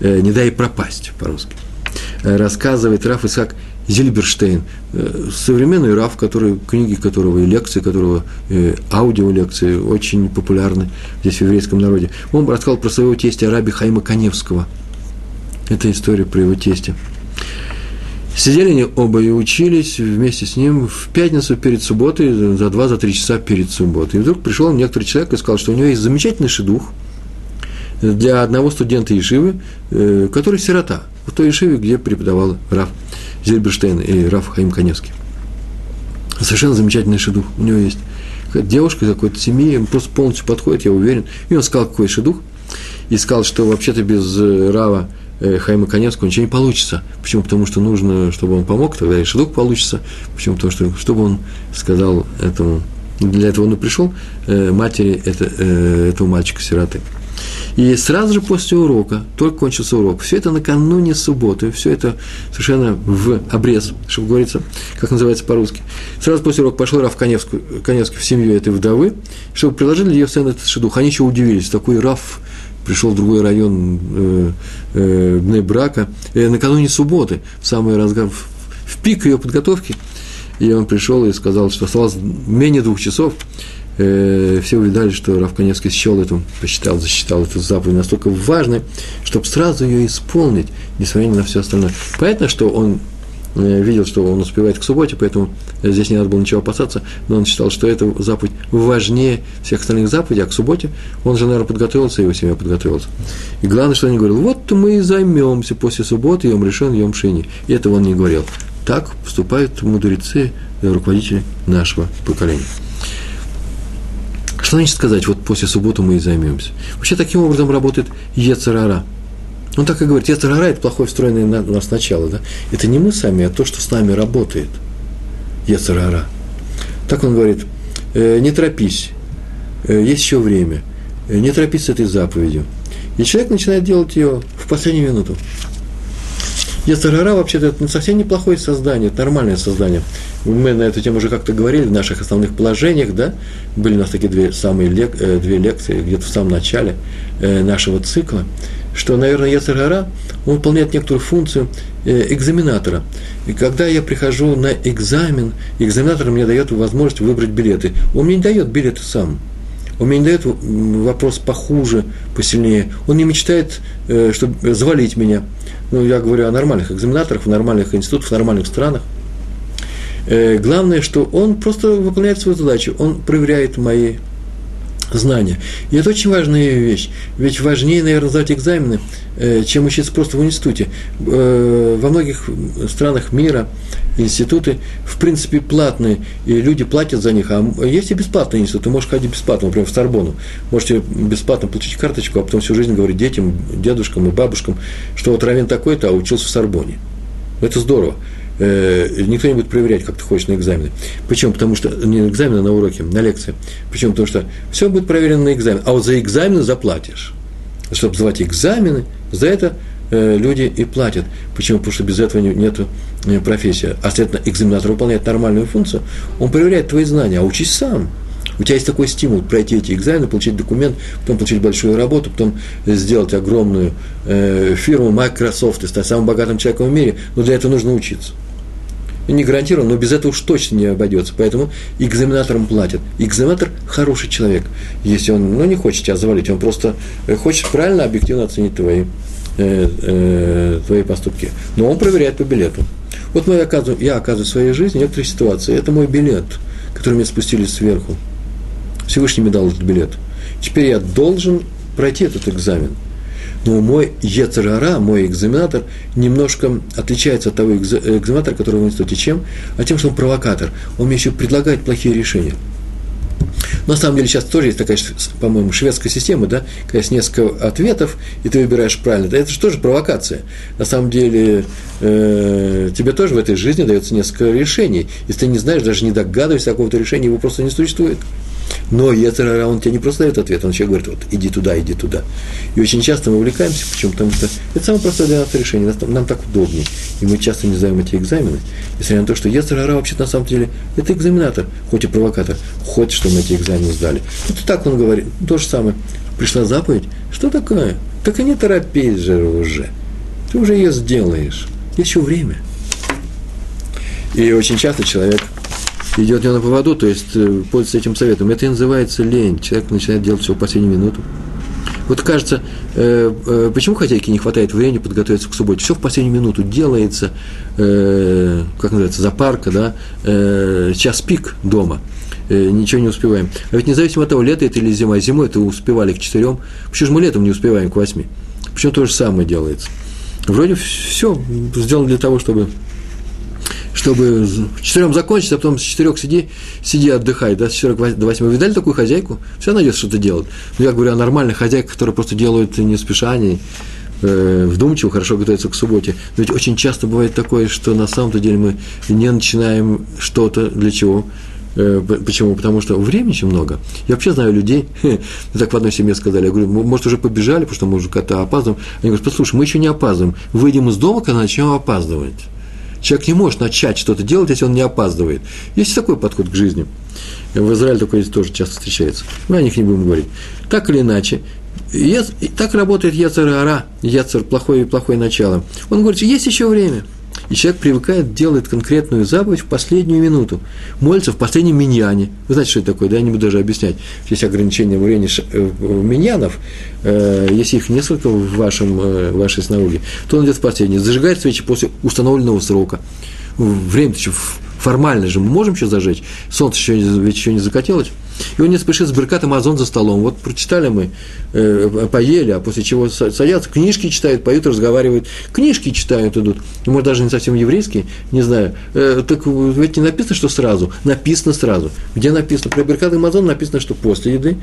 не дай пропасть по-русски. Э, рассказывает Раф Исаак Зильберштейн, э, современный Раф, который, книги которого и лекции которого, э, аудиолекции очень популярны здесь в еврейском народе. Он рассказал про своего тестя Раби Хайма Каневского. Это история про его тестя. Сидели они оба и учились вместе с ним в пятницу перед субботой, за два, за три часа перед субботой. И вдруг пришел некоторый человек и сказал, что у него есть замечательный шедух для одного студента Ешивы, э, который сирота, в той Ешиве, где преподавал Раф Зельберштейн и Раф Хаим Каневский. Совершенно замечательный шедух у него есть. Девушка какой-то семьи, ему просто полностью подходит, я уверен. И он сказал, какой шедух, и сказал, что вообще-то без э, Рава Э, Хайма Конецкого ничего не получится. Почему? Потому что нужно, чтобы он помог, тогда и Шедук получится. Почему? Потому что, чтобы он сказал этому, для этого он и пришел, матери это, этого мальчика-сироты. И сразу же после урока, только кончился урок, все это накануне субботы, все это совершенно в обрез, чтобы говорится, как называется по-русски. Сразу после урока пошел Раф Коневский, Коневский в семью этой вдовы, чтобы предложили ее сын этот шедух. Они еще удивились, такой Раф пришел в другой район э, э, Бнебрака, э, накануне субботы, в самый разгар, в, в пик ее подготовки, и он пришел и сказал, что осталось менее двух часов, э, все увидали, что Рав Коневский счел эту, посчитал, засчитал эту заповедь настолько важной, чтобы сразу ее исполнить, несмотря на все остальное. Понятно, что он Э, видел, что он успевает к субботе, поэтому здесь не надо было ничего опасаться, но он считал, что эта заповедь важнее всех остальных заповедей, а к субботе он же, наверное, подготовился, его семья подготовилась. И главное, что он не говорил, вот мы и займемся после субботы, Йом решен, Йом Шини. И этого он не говорил. Так поступают мудрецы, руководители нашего поколения. Что значит сказать, вот после субботы мы и займемся? Вообще таким образом работает Ецарара – он так и говорит, Ецарара – это плохое встроенное на нас начало. Да? Это не мы сами, а то, что с нами работает. Ецарара. Так он говорит, э, не торопись, э, есть еще время, э, не торопись с этой заповедью. И человек начинает делать ее в последнюю минуту. Ецарара вообще-то это совсем неплохое создание, это нормальное создание. Мы на эту тему уже как-то говорили в наших основных положениях, да? Были у нас такие две, самые лек, две лекции где-то в самом начале нашего цикла что, наверное, Яцергара, он выполняет некоторую функцию э, экзаменатора. И когда я прихожу на экзамен, экзаменатор мне дает возможность выбрать билеты. Он мне не дает билеты сам. Он мне не дает вопрос похуже, посильнее. Он не мечтает, э, чтобы завалить меня. Ну, я говорю о нормальных экзаменаторах, в нормальных институтах, в нормальных странах. Э, главное, что он просто выполняет свою задачу. Он проверяет мои знания. И это очень важная вещь. Ведь важнее, наверное, сдать экзамены, э, чем учиться просто в институте. Э, во многих странах мира институты, в принципе, платные, и люди платят за них. А есть и бесплатные институты. Ты можешь ходить бесплатно, например, в Сорбону. Можете бесплатно получить карточку, а потом всю жизнь говорить детям, дедушкам и бабушкам, что вот равен такой-то, а учился в Сорбоне. Это здорово э, никто не будет проверять, как ты хочешь на экзамены. Почему? Потому что не на экзамены, а на уроке, на лекции. Почему? Потому что все будет проверено на экзамен, а вот за экзамены заплатишь. Чтобы сдавать экзамены, за это э, люди и платят. Почему? Потому что без этого нет э, профессии. А следовательно, экзаменатор выполняет нормальную функцию, он проверяет твои знания, а учись сам. У тебя есть такой стимул пройти эти экзамены, получить документ, потом получить большую работу, потом сделать огромную э, фирму Microsoft и стать самым богатым человеком в мире, но для этого нужно учиться не гарантирован, но без этого уж точно не обойдется. Поэтому экзаменаторам платят. Экзаменатор – хороший человек. Если он ну, не хочет тебя завалить, он просто э, хочет правильно, объективно оценить твои, э, э, твои поступки. Но он проверяет по билету. Вот мы оказываем, я оказываю в своей жизни некоторые ситуации. Это мой билет, который мне спустили сверху. Всевышний мне дал этот билет. Теперь я должен пройти этот экзамен – но мой Ецерара, мой экзаменатор, немножко отличается от того экзаменатора, который в институте. Чем? А тем, что он провокатор. Он мне еще предлагает плохие решения. На самом деле сейчас тоже есть такая, по-моему, шведская система, да, когда есть несколько ответов, и ты выбираешь правильно. Это же тоже провокация. На самом деле э, тебе тоже в этой жизни дается несколько решений. Если ты не знаешь, даже не догадываешься какого-то решения, его просто не существует. Но Ецерара, он тебе не просто дает ответ, он еще говорит, вот, иди туда, иди туда. И очень часто мы увлекаемся, почему? Потому что это самое простое для нас решение, нам, нам так удобнее. И мы часто не сдаем эти экзамены, несмотря на то, что Ецерара вообще на самом деле это экзаменатор, хоть и провокатор, хочет, чтобы мы эти экзамены сдали. Вот так он говорит, то же самое. Пришла заповедь, что такое? Так и не торопись же уже. Ты уже ее сделаешь. Еще время. И очень часто человек идет не на поводу, то есть э, пользуется этим советом. Это и называется лень. Человек начинает делать все в последнюю минуту. Вот кажется, э, э, почему хозяйке не хватает времени подготовиться к субботе? Все в последнюю минуту делается, как называется, запарка, да, э, час пик дома. Ничего не успеваем. А ведь независимо от того, лето это или зима, зимой это успевали к четырем. Почему же мы летом не успеваем к восьми? Почему то же самое делается? Вроде все сделано для того, чтобы чтобы в четырем закончить, а потом с четырех сиди, сиди, отдыхай, да, с четырех до восьми. Видали такую хозяйку? Все найдет что-то делать. Но я говорю о нормальных хозяйках, которые просто делают не спеша, не э, вдумчиво, хорошо готовятся к субботе. Но ведь очень часто бывает такое, что на самом-то деле мы не начинаем что-то для чего. Э, почему? Потому что времени очень много. Я вообще знаю людей, *laughs* так в одной семье сказали, я говорю, может, уже побежали, потому что мы уже как-то опаздываем. Они говорят, послушай, мы еще не опаздываем. Выйдем из дома, когда начнем опаздывать. Человек не может начать что-то делать, если он не опаздывает. Есть такой подход к жизни. В Израиле такое тоже часто встречается. Мы о них не будем говорить. Так или иначе, так работает Яцер Ара, Яцер плохое и плохое начало. Он говорит, есть еще время – и человек привыкает, делает конкретную заповедь в последнюю минуту. Молится в последнем миньяне. Вы знаете, что это такое, да? Я не буду даже объяснять. Есть ограничения времени э, миньянов, э, если их несколько в, вашем, э, вашей синагоге, то он идет в последний. Зажигает свечи после установленного срока. Время-то еще формально же мы можем еще зажечь. Солнце еще, ведь еще не закатилось. И он не спешит с Беркатом Азон за столом. Вот прочитали мы, э, поели, а после чего садятся, книжки читают, поют, разговаривают. Книжки читают, идут. И, может, даже не совсем еврейские, не знаю. Э, так ведь не написано, что сразу. Написано сразу. Где написано? Про Беркат Амазон написано, что после еды.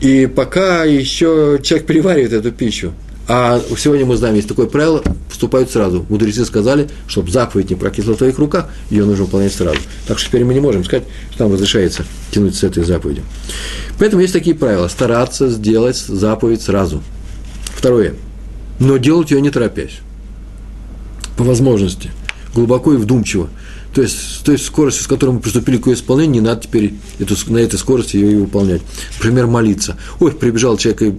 И пока еще человек переваривает эту пищу, а сегодня мы знаем, есть такое правило, вступают сразу. Мудрецы сказали, чтобы заповедь не прокисла в твоих руках, ее нужно выполнять сразу. Так что теперь мы не можем сказать, что нам разрешается тянуть с этой заповеди. Поэтому есть такие правила. Стараться сделать заповедь сразу. Второе. Но делать ее не торопясь. По возможности. Глубоко и вдумчиво. То есть, с той скоростью, с которой мы приступили к ее исполнению, не надо теперь эту, на этой скорости ее и выполнять. Например, молиться. Ой, прибежал человек и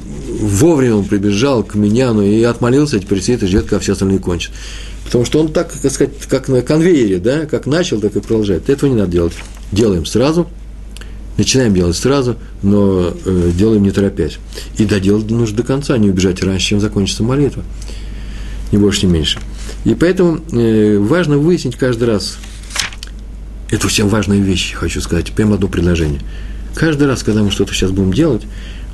вовремя он прибежал к Миняну и отмолился, а теперь сидит и ждет, когда все остальные кончат. Потому что он так, как сказать, как на конвейере, да, как начал, так и продолжает. Этого не надо делать. Делаем сразу, начинаем делать сразу, но э, делаем не торопясь. И доделать нужно до конца, не убежать раньше, чем закончится молитва. Ни больше, ни меньше. И поэтому э, важно выяснить каждый раз, это всем важная вещь, хочу сказать, прямо одно предложение. Каждый раз, когда мы что-то сейчас будем делать,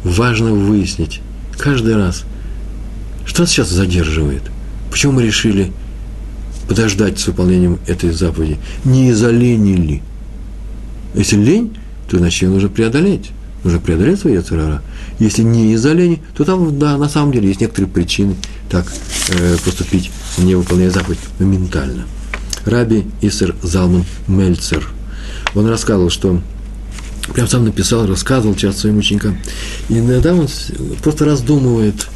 важно выяснить каждый раз, что нас сейчас задерживает. Почему мы решили подождать с выполнением этой заповеди? Не из-за лени ли? Если лень, то значит ее нужно преодолеть. Нужно преодолеть свою царара. Если не из-за лени, то там, да, на самом деле есть некоторые причины так э, поступить, не выполняя заповедь моментально. Раби Исер Залман Мельцер, он рассказывал, что прям сам написал, рассказывал часто своим ученикам. И иногда он просто раздумывает.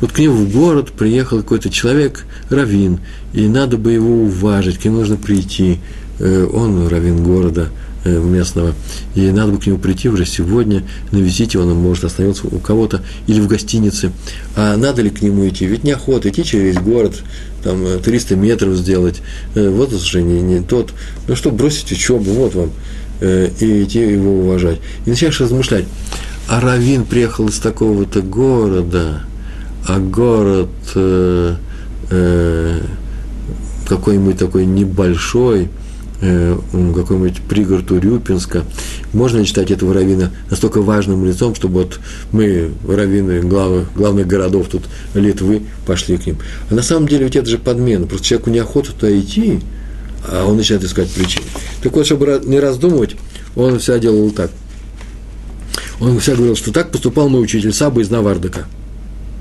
Вот к нему в город приехал какой-то человек, равин, и надо бы его уважить, к нему нужно прийти. Э, он равин города э, местного, и надо бы к нему прийти уже сегодня, навестить его, он может остановиться у кого-то или в гостинице. А надо ли к нему идти? Ведь неохота идти через город, там 300 э, метров сделать. Вот уже не, не тот. Ну что, бросить учебу, вот вам э, и идти его уважать. И начинаешь размышлять, а Равин приехал из такого-то города, а город э, э, какой-нибудь такой небольшой, э, какой-нибудь пригород Урюпинска. Можно считать этого равина настолько важным лицом, чтобы вот мы, раввины главных, главных городов тут Литвы, пошли к ним. А на самом деле ведь это же подмена. Просто человеку неохота туда идти, а он начинает искать причины. Так вот, чтобы не раздумывать, он всегда делал так. Он всегда говорил, что так поступал мой учитель Саба из Навардака.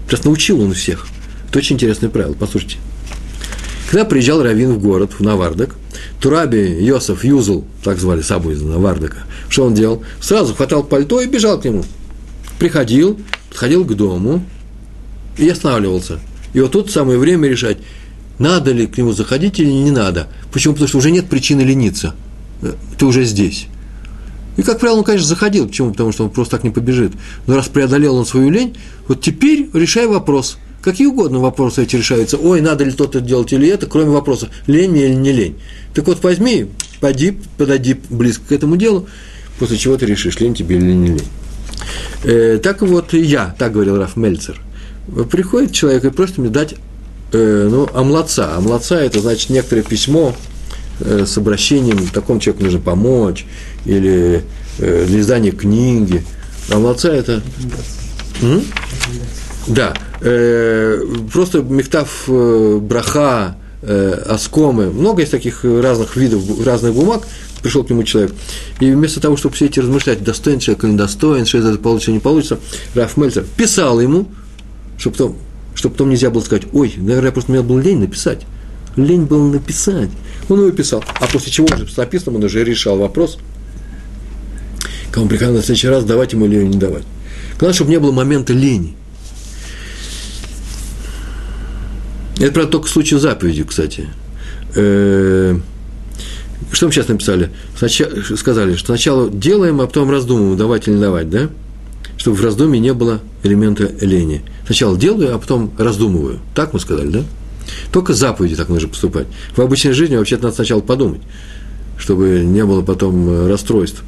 Сейчас научил он всех. Это очень интересное правило, послушайте. Когда приезжал Равин в город, в Навардак, Тураби Йосиф Юзул, так звали Сабу из Вардака, что он делал? Сразу хватал пальто и бежал к нему. Приходил, подходил к дому и останавливался. И вот тут самое время решать, надо ли к нему заходить или не надо. Почему? Потому что уже нет причины лениться. Э, ты уже здесь. И, как правило, он, конечно, заходил. Почему? Потому что он просто так не побежит. Но раз преодолел он свою лень, вот теперь решай вопрос. Какие угодно вопросы эти решаются. Ой, надо ли то-то делать или это, кроме вопроса, лень мне или не лень. Так вот, возьми, поди, подойди близко к этому делу, после чего ты решишь, лень тебе или не лень. Э, так вот я, так говорил Раф Мельцер. Приходит человек и просит мне дать э, ну, омлаца. Омлаца – это значит некоторое письмо э, с обращением, такому человеку нужно помочь, или э, для издания книги. Омлаца – это… М? Да, э, просто мехтав э, браха, э, оскомы, много есть таких разных видов, разных бумаг, пришел к нему человек. И вместо того, чтобы все эти размышлять, достоин человек или недостоин, что это получится, не получится, Раф Мельцер писал ему, чтобы потом, чтобы потом нельзя было сказать, ой, наверное, просто мне было лень написать. Лень было написать. Он его писал. А после чего уже с написанным он уже решал вопрос, кому приходил на следующий раз, давать ему или не давать. Главное, чтобы не было момента лени. Это, правда, только в заповеди, кстати. Э, что мы сейчас написали? Сначала, сказали, что сначала делаем, а потом раздумываем, давать или не давать, да? Чтобы в раздумье не было элемента лени. Сначала делаю, а потом раздумываю. Так мы сказали, да? Только заповеди так нужно поступать. В обычной жизни вообще-то надо сначала подумать, чтобы не было потом э, расстройств.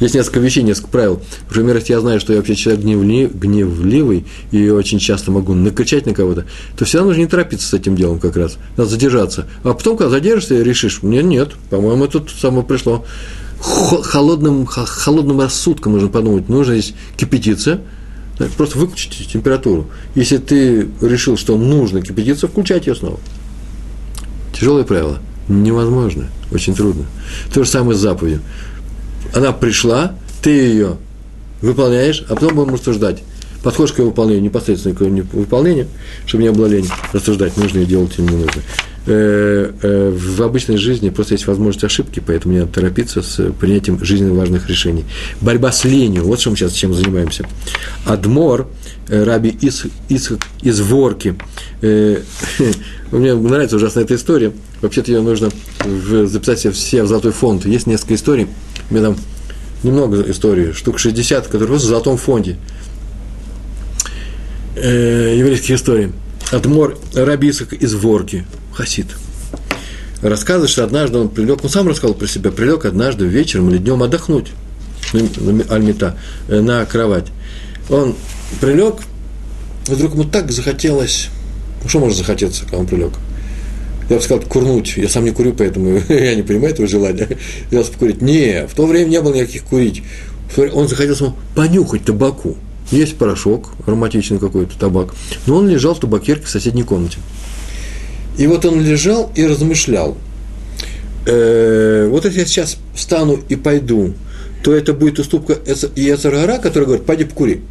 Есть несколько вещей, несколько правил. Например, если я знаю, что я вообще человек гневли, гневливый и очень часто могу накричать на кого-то, то всегда нужно не торопиться с этим делом как раз. Надо задержаться. А потом, когда задержишься, решишь, мне нет, по-моему, тут само пришло. Холодным, холодным рассудком нужно подумать, нужно здесь кипятиться, просто выключить температуру. Если ты решил, что нужно кипятиться, включать ее снова. Тяжелое правило. Невозможно, очень трудно. То же самое с заповедью она пришла, ты ее выполняешь, а потом будем рассуждать. Подходишь к ее выполнению, непосредственно к ее выполнению, чтобы не было лень рассуждать, нужно ее делать или не нужно. Э, э, в обычной жизни просто есть возможность ошибки, поэтому не надо торопиться с принятием жизненно важных решений. Борьба с ленью, вот мы сейчас чем занимаемся. Адмор, э, раби из, из, из Ворки, *laughs* мне нравится ужасно эта история, вообще-то ее нужно записать все в золотой фонд. Есть несколько историй, у меня там немного историй, штук 60, которые в золотом фонде. Еврейские истории. Адмор Рабисак из Ворки, Хасид. Рассказывает, что однажды он прилег, он сам рассказал про себя, прилег однажды вечером или днем отдохнуть Альмита, э, на кровать. Он прилег, вдруг ему так захотелось, ну, что может захотеться, когда он прилег? Я бы сказал, курнуть. Я сам не курю, поэтому *laughs* я не понимаю этого желания. Я покурить. Не, в то время не было никаких курить. Он захотел самому понюхать табаку. Есть порошок, ароматичный какой-то табак. Но он лежал в табакерке в соседней комнате. И вот он лежал и размышлял. Э, вот если я сейчас встану и пойду, то это будет уступка Ецаргара, который говорит, пойди покури.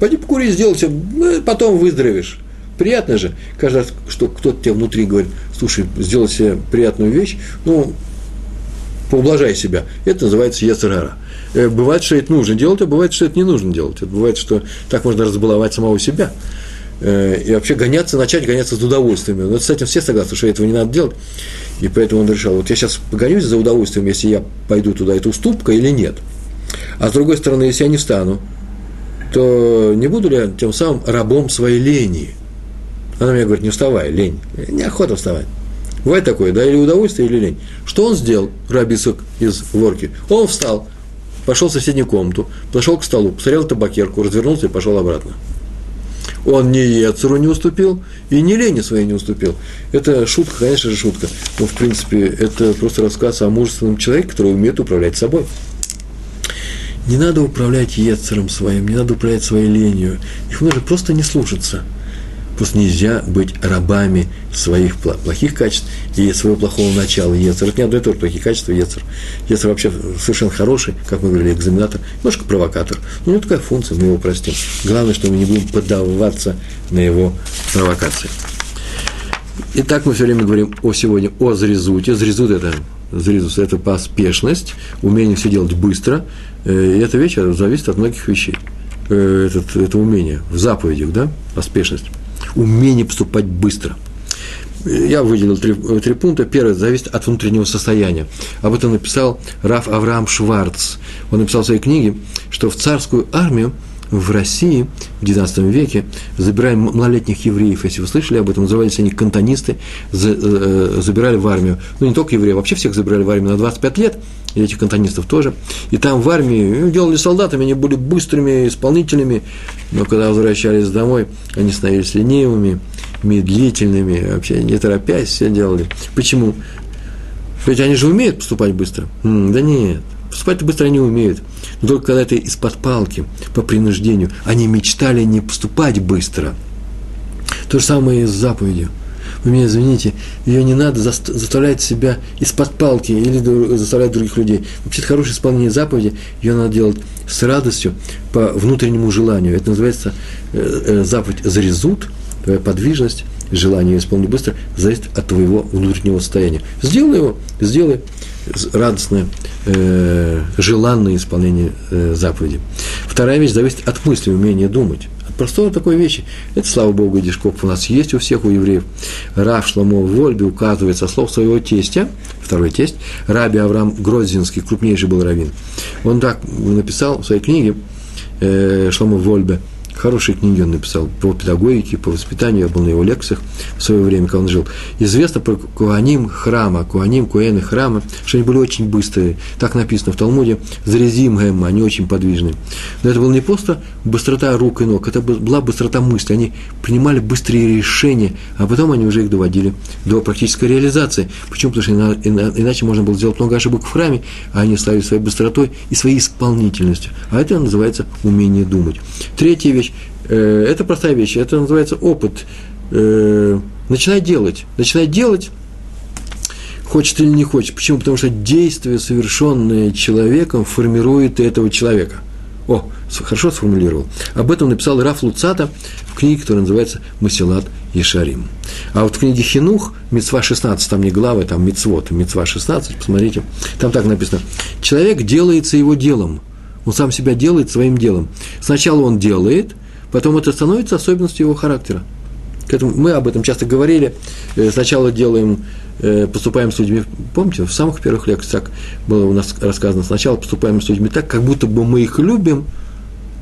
Пойди покури, сделай все, ну, потом выздоровеешь. Приятно же, каждый раз, что кто-то тебе внутри говорит, слушай, сделай себе приятную вещь, ну, поублажай себя. Это называется яцерара. Э, бывает, что это нужно делать, а бывает, что это не нужно делать. Бывает, что так можно разбаловать самого себя. Э, и вообще гоняться, начать гоняться с удовольствием. Но с этим все согласны, что этого не надо делать. И поэтому он решил, вот я сейчас погонюсь за удовольствием, если я пойду туда, это уступка или нет. А с другой стороны, если я не встану, то не буду ли я тем самым рабом своей лени? Она мне говорит, не вставай, лень. Неохота вставать. Бывает такое, да, или удовольствие, или лень. Что он сделал, Рабисок из ворки? Он встал, пошел в соседнюю комнату, подошел к столу, посмотрел табакерку, развернулся и пошел обратно. Он ни Ецеру не уступил, и ни лени своей не уступил. Это шутка, конечно же, шутка. Но, в принципе, это просто рассказ о мужественном человеке, который умеет управлять собой. Не надо управлять Ецером своим, не надо управлять своей ленью. Их нужно просто не слушаться – Просто нельзя быть рабами своих плохих качеств и своего плохого начала. Ецер. Это не одно и то же плохие качества Ецер. Ецер вообще совершенно хороший, как мы говорили, экзаменатор, немножко провокатор. Но у него такая функция, мы его простим. Главное, что мы не будем поддаваться на его провокации. Итак, мы все время говорим о сегодня о зрезуте. Зрезут это зрезус – это поспешность, умение все делать быстро. Э, и эта вещь зависит от многих вещей. Э, этот, это умение в заповедях, да, поспешность. Умение поступать быстро. Я выделил три, три пункта. Первое – зависит от внутреннего состояния. Об этом написал Раф Авраам Шварц. Он написал в своей книге, что в царскую армию в России в XIX веке забирали малолетних евреев, если вы слышали об этом, назывались они кантонисты, э, забирали в армию, ну не только евреев, вообще всех забирали в армию на 25 лет, и этих кантонистов тоже, и там в армии ну, делали солдатами, они были быстрыми, исполнительными, но когда возвращались домой, они становились ленивыми, медлительными, вообще не торопясь все делали. Почему? Ведь они же умеют поступать быстро. М, да нет, поступать быстро они умеют. Но только когда это из-под палки, по принуждению, они мечтали не поступать быстро. То же самое и с заповедью. Вы меня извините, ее не надо заставлять себя из-под палки или заставлять других людей. Вообще-то хорошее исполнение заповеди, ее надо делать с радостью, по внутреннему желанию. Это называется э, э, заповедь «зарезут», твоя подвижность, желание исполнить быстро, зависит от твоего внутреннего состояния. Сделай его, сделай радостное, э, желанное исполнение э, заповеди. Вторая вещь зависит от мысли, умения думать. От простой такой вещи. Это, слава Богу, Дишков у нас есть у всех, у евреев. Рав Шломо Вольби указывает со слов своего тестя, второй тесть, Раби Авраам Грозинский, крупнейший был раввин. Он так написал в своей книге э, Шломо Вольбе – Хорошие книги он написал по педагогике, по воспитанию. Я был на его лекциях в свое время, когда он жил. Известно про Куаним храма, Куаним, Куэны храма, что они были очень быстрые. Так написано в Талмуде. Зарезим гэм, они очень подвижные. Но это была не просто быстрота рук и ног, это была быстрота мысли. Они принимали быстрые решения, а потом они уже их доводили до практической реализации. Почему? Потому что иначе можно было сделать много ошибок в храме, а они славили своей быстротой и своей исполнительностью. А это называется умение думать. Третья вещь вещь, э, это простая вещь, это называется опыт. Э, начинай делать, начинай делать, хочет или не хочет. Почему? Потому что действие, совершенное человеком, формирует этого человека. О, хорошо сформулировал. Об этом написал Раф Луцата в книге, которая называется «Масилат Ешарим». А вот в книге Хинух, Мецва 16, там не глава, там Мецвод, Мецва 16, посмотрите, там так написано. Человек делается его делом, он сам себя делает своим делом. Сначала он делает, потом это становится особенностью его характера. К этому, мы об этом часто говорили. Э, сначала делаем, э, поступаем с людьми, помните, в самых первых лекциях было у нас рассказано, сначала поступаем с людьми так, как будто бы мы их любим,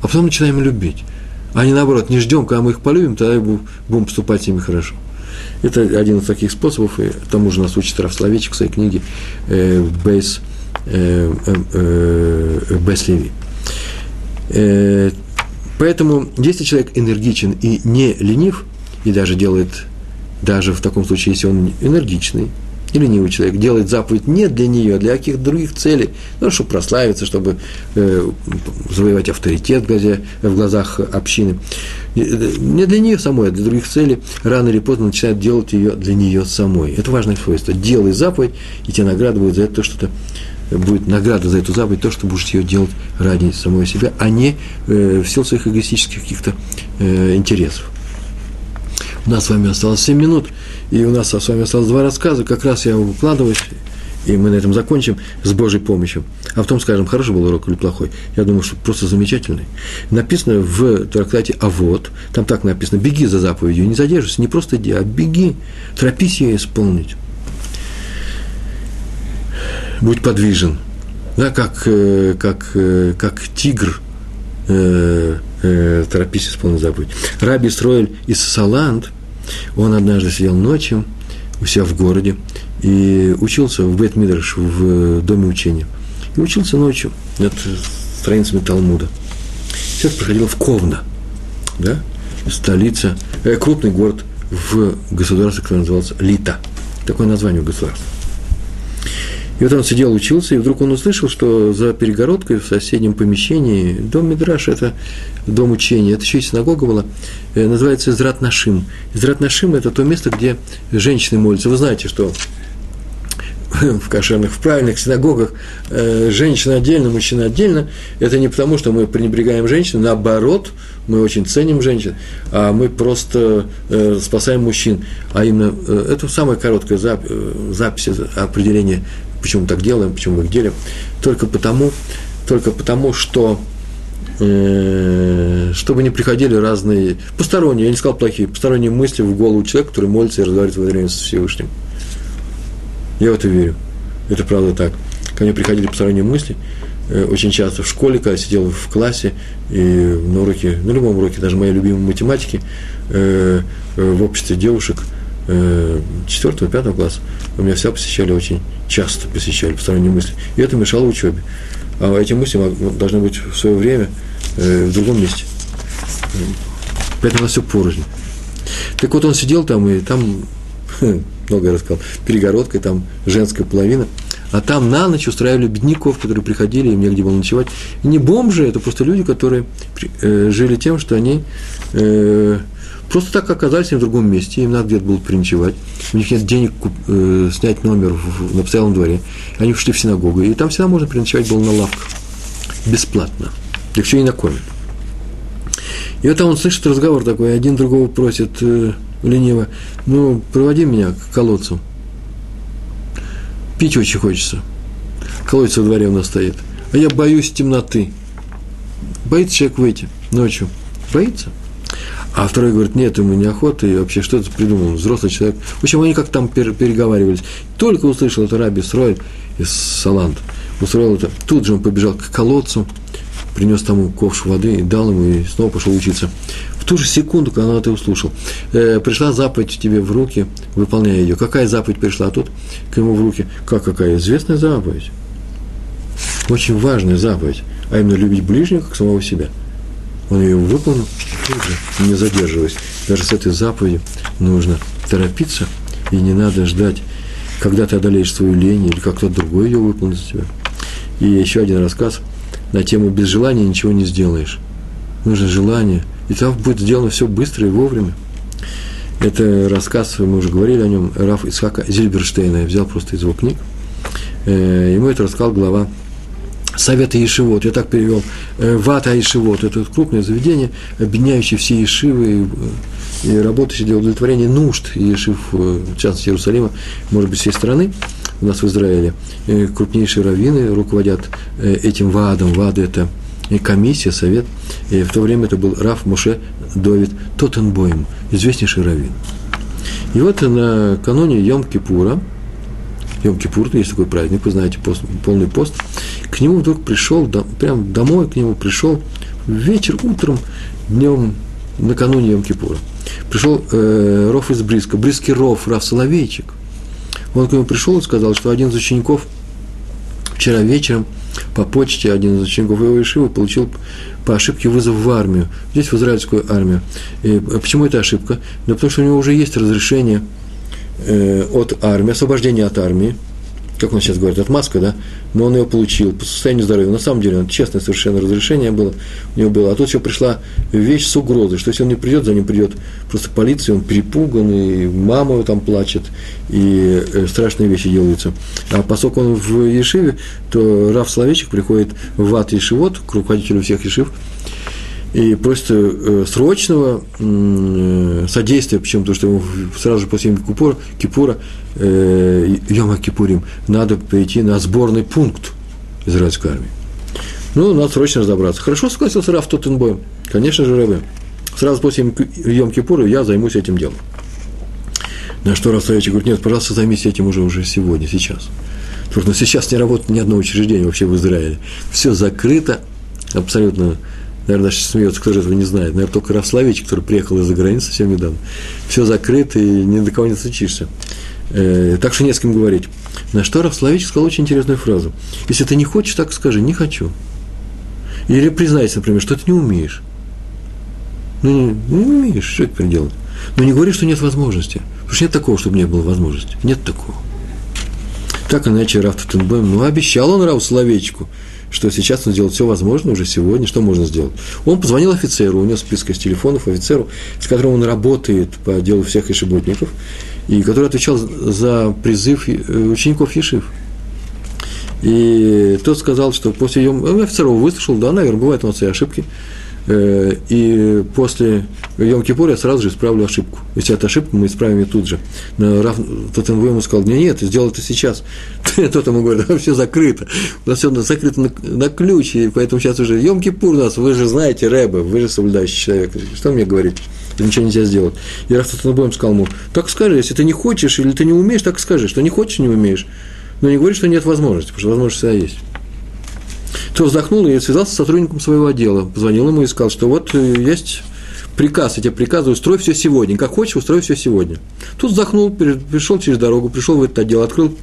а потом начинаем любить. А не наоборот, не ждем, когда мы их полюбим, тогда будем поступать с ними хорошо. Это один из таких способов, и тому же нас учит Равсловечек в своей книге э, «Бейс э, э, э, Бес Леви. Э, поэтому, если человек энергичен и не ленив, и даже делает, даже в таком случае, если он энергичный, и ленивый человек делает заповедь не для нее, а для каких-то других целей, ну, чтобы прославиться, чтобы э, завоевать авторитет в, глазе, в глазах общины. Не для нее самой, а для других целей, рано или поздно начинает делать ее для нее самой. Это важное свойство. Делай заповедь, и тебе награда будет за это то, что ты будет награда за эту заповедь, то, что будешь ее делать ради самого себя, а не э, в силу своих эгоистических каких-то э, интересов. У нас с вами осталось 7 минут, и у нас с вами осталось два рассказа, как раз я укладываюсь, и мы на этом закончим с Божьей помощью. А потом скажем, хороший был урок или плохой. Я думаю, что просто замечательный. Написано в трактате «А вот», там так написано, беги за заповедью, не задерживайся, не просто иди, а беги, торопись ее исполнить будь подвижен. Да, как, э, как, э, как тигр, э, торопись исполнить заповедь. Раби Строиль из Саланд, он однажды сидел ночью у себя в городе и учился в бет в доме учения. И учился ночью над страницами Талмуда. Все это проходило в Ковна, да, столица, крупный город в государстве, которое назывался Лита. Такое название у государства. И вот он сидел, учился, и вдруг он услышал, что за перегородкой в соседнем помещении, дом Мидраш, это дом учения, это еще и синагога была, э, называется Израт Нашим. Израт Нашим – это то место, где женщины молятся. Вы знаете, что *laughs* в кошерных, в правильных синагогах э, женщина отдельно, мужчина отдельно, это не потому, что мы пренебрегаем женщин, наоборот, мы очень ценим женщин, а мы просто э, спасаем мужчин. А именно, это самая короткая зап, запись, определение, почему мы так делаем, почему мы их делим, только потому, только потому что э, чтобы не приходили разные посторонние, я не сказал плохие, посторонние мысли в голову человека, который молится и разговаривает во время с Всевышним. Я в это верю. Это правда так. Ко мне приходили посторонние мысли, э, очень часто в школе, когда сидел в классе, и на уроке, на любом уроке, даже моей любимой математики, э, э, в обществе девушек четвертого, пятого класса, у меня всегда посещали очень часто, посещали посторонние мысли. И это мешало учебе. А эти мысли должны быть в свое время в другом месте. Поэтому у нас все порознь. Так вот, он сидел там, и там *laughs* много я рассказал, перегородкой, там женская половина. А там на ночь устраивали бедняков, которые приходили, им негде было ночевать. И не бомжи, это просто люди, которые э, жили тем, что они э, просто так оказались в другом месте, им надо где-то было переночевать. У них нет денег э, снять номер в, на постоялом дворе. Они ушли в синагогу, и там всегда можно переночевать было на лавках. Бесплатно. Так еще и накормят. И вот там он слышит разговор такой, один другого просит, э, лениво, ну, проводи меня к колодцу. Пить очень хочется. Колодец во дворе у нас стоит. А я боюсь темноты. Боится человек выйти ночью. Боится. А второй говорит, нет, ему неохота, и вообще что это придумал, взрослый человек. В общем, они как там переговаривались. Только услышал это Раби Срой из Салант. Устроил это. Тут же он побежал к колодцу, принес тому ковш воды и дал ему, и снова пошел учиться ту же секунду, когда он это услышал, э, пришла заповедь тебе в руки, выполняя ее. Какая заповедь пришла тут к ему в руки? Как какая? Известная заповедь. Очень важная заповедь, а именно любить ближнего, как самого себя. Он ее выполнил, тут же, не задерживаясь. Даже с этой заповедью нужно торопиться, и не надо ждать, когда ты одолеешь свою лень, или как кто-то другой ее выполнит за тебя. И еще один рассказ на тему «Без желания ничего не сделаешь». Нужно желание – и там будет сделано все быстро и вовремя. Это рассказ, мы уже говорили о нем, Раф Исхака Зильберштейна, я взял просто из его книг. Э, ему это рассказал глава Совета Ешивот, я так перевел, э, Вата Ешивот, это крупное заведение, объединяющее все Ешивы и, и работающее для удовлетворения нужд Ешив, э, в частности Иерусалима, может быть, всей страны, у нас в Израиле. Крупнейшие раввины руководят этим ВАДом, ВАД – это комиссия, совет. И в то время это был Раф Муше Довид Тоттенбойм, известнейший раввин. И вот накануне Йом-Кипура, Йом-Кипур, есть такой праздник, вы знаете, пост, полный пост, к нему вдруг пришел, прям домой к нему пришел вечер, утром, днем, накануне Йом-Кипура. Пришел э, Ров из Бриска, Бриский Ров, Раф Соловейчик. Он к нему пришел и сказал, что один из учеников вчера вечером – по почте один из учеников его Ишивы получил по ошибке вызов в армию, здесь в израильскую армию. И почему это ошибка? Да потому что у него уже есть разрешение э, от армии, освобождение от армии, как он сейчас говорит, отмазка, да, но он ее получил по состоянию здоровья. На самом деле, он честное совершенно разрешение было, у него было. А тут еще пришла вещь с угрозой, что если он не придет, за ним придет просто полиция, он перепуган, и мама его там плачет, и э, страшные вещи делаются. А поскольку он в Ешиве, то Раф Словечек приходит в ад Ешивот, к руководителю всех Ешив, и просит э, срочного э, содействия, почему? Потому что ему сразу же после Кипура, Кипура э, Йома Кипурим, надо перейти на сборный пункт израильской армии. Ну, надо срочно разобраться. Хорошо согласился Раф Тоттенбоем. Конечно же, Рэбе. Сразу после Йом Кипура я займусь этим делом. На что Раф Савичек говорит, нет, пожалуйста, займись этим уже, уже сегодня, сейчас. Потому что сейчас не работает ни одно учреждение вообще в Израиле. Все закрыто, абсолютно наверное, даже смеется, кто же этого не знает, наверное, только Рафславич, который приехал из-за границы совсем недавно. Все закрыто, и ни до кого не стучишься. Э, так что не с кем говорить. На что Рафславич сказал очень интересную фразу. Если ты не хочешь, так скажи, не хочу. Или признайся, например, что ты не умеешь. Ну, не, не умеешь, что это делать? Но не говори, что нет возможности. Потому что нет такого, чтобы не было возможности. Нет такого. Так иначе Раф Тутенбойм, ну, обещал он Раф Словечку, что сейчас он сделает все возможное уже сегодня, что можно сделать. Он позвонил офицеру, у него список из телефонов офицеру, с которым он работает по делу всех ишеботников, и который отвечал за призыв э, учеников Ешив. И тот сказал, что после ее... Он офицеров выслушал, да, наверное, бывают у нас и ошибки. Э, и после Йом я сразу же исправлю ошибку. Если это ошибка, мы исправим ее тут же. Но Раф Тоттенву ему сказал, нет, нет, сделай это сейчас. *laughs* Тот ему говорит, все закрыто. У нас все закрыто на, на ключ, и поэтому сейчас уже Йом у нас, вы же знаете Рэба, вы же соблюдающий человек. Что мне говорить? Ничего нельзя сделать. И Раф Тоттенву сказал ему, так скажи, если ты не хочешь или ты не умеешь, так скажи, что не хочешь, не умеешь. Но не говори, что нет возможности, потому что возможность всегда есть. То вздохнул и связался с сотрудником своего отдела, позвонил ему и сказал, что вот э, есть приказ, я тебе приказываю, устрой все сегодня, как хочешь, устрой все сегодня. Тут вздохнул, пришел через дорогу, пришел в этот отдел, открыл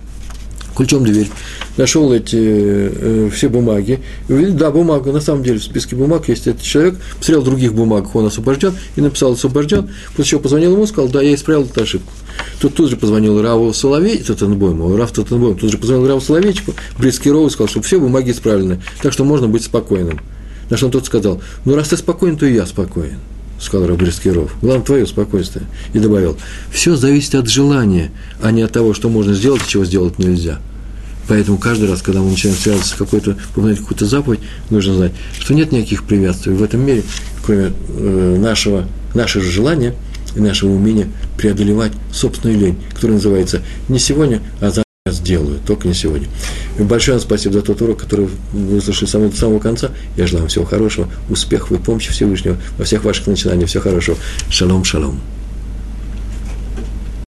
ключом дверь, нашел эти э, все бумаги, да, бумага, на самом деле в списке бумаг есть этот человек, посмотрел других бумагах, он освобожден, и написал освобожден, после чего позвонил ему, сказал, да, я исправил эту ошибку. Тут тут же позвонил Раву Соловей, Татенбойму, Рав Татенбойм, тут же позвонил Раву Соловейчику, Брискирову и сказал, что все бумаги исправлены, так что можно быть спокойным. На что он тот сказал, ну раз ты спокоен, то и я спокоен сказал Рабрискиров. Главное, твое спокойствие. И добавил, все зависит от желания, а не от того, что можно сделать и чего сделать нельзя. Поэтому каждый раз, когда мы начинаем связываться с какой-то, выполнять какую-то заповедь, нужно знать, что нет никаких препятствий в этом мире, кроме э, нашего, нашего желания и нашего умения преодолевать собственную лень, которая называется не сегодня, а завтра сделаю, только не сегодня. Большое спасибо за тот урок, который вы слышали со до самого конца. Я желаю вам всего хорошего, успехов и помощи Всевышнего во всех ваших начинаниях. Всего хорошего. Шалом, шалом.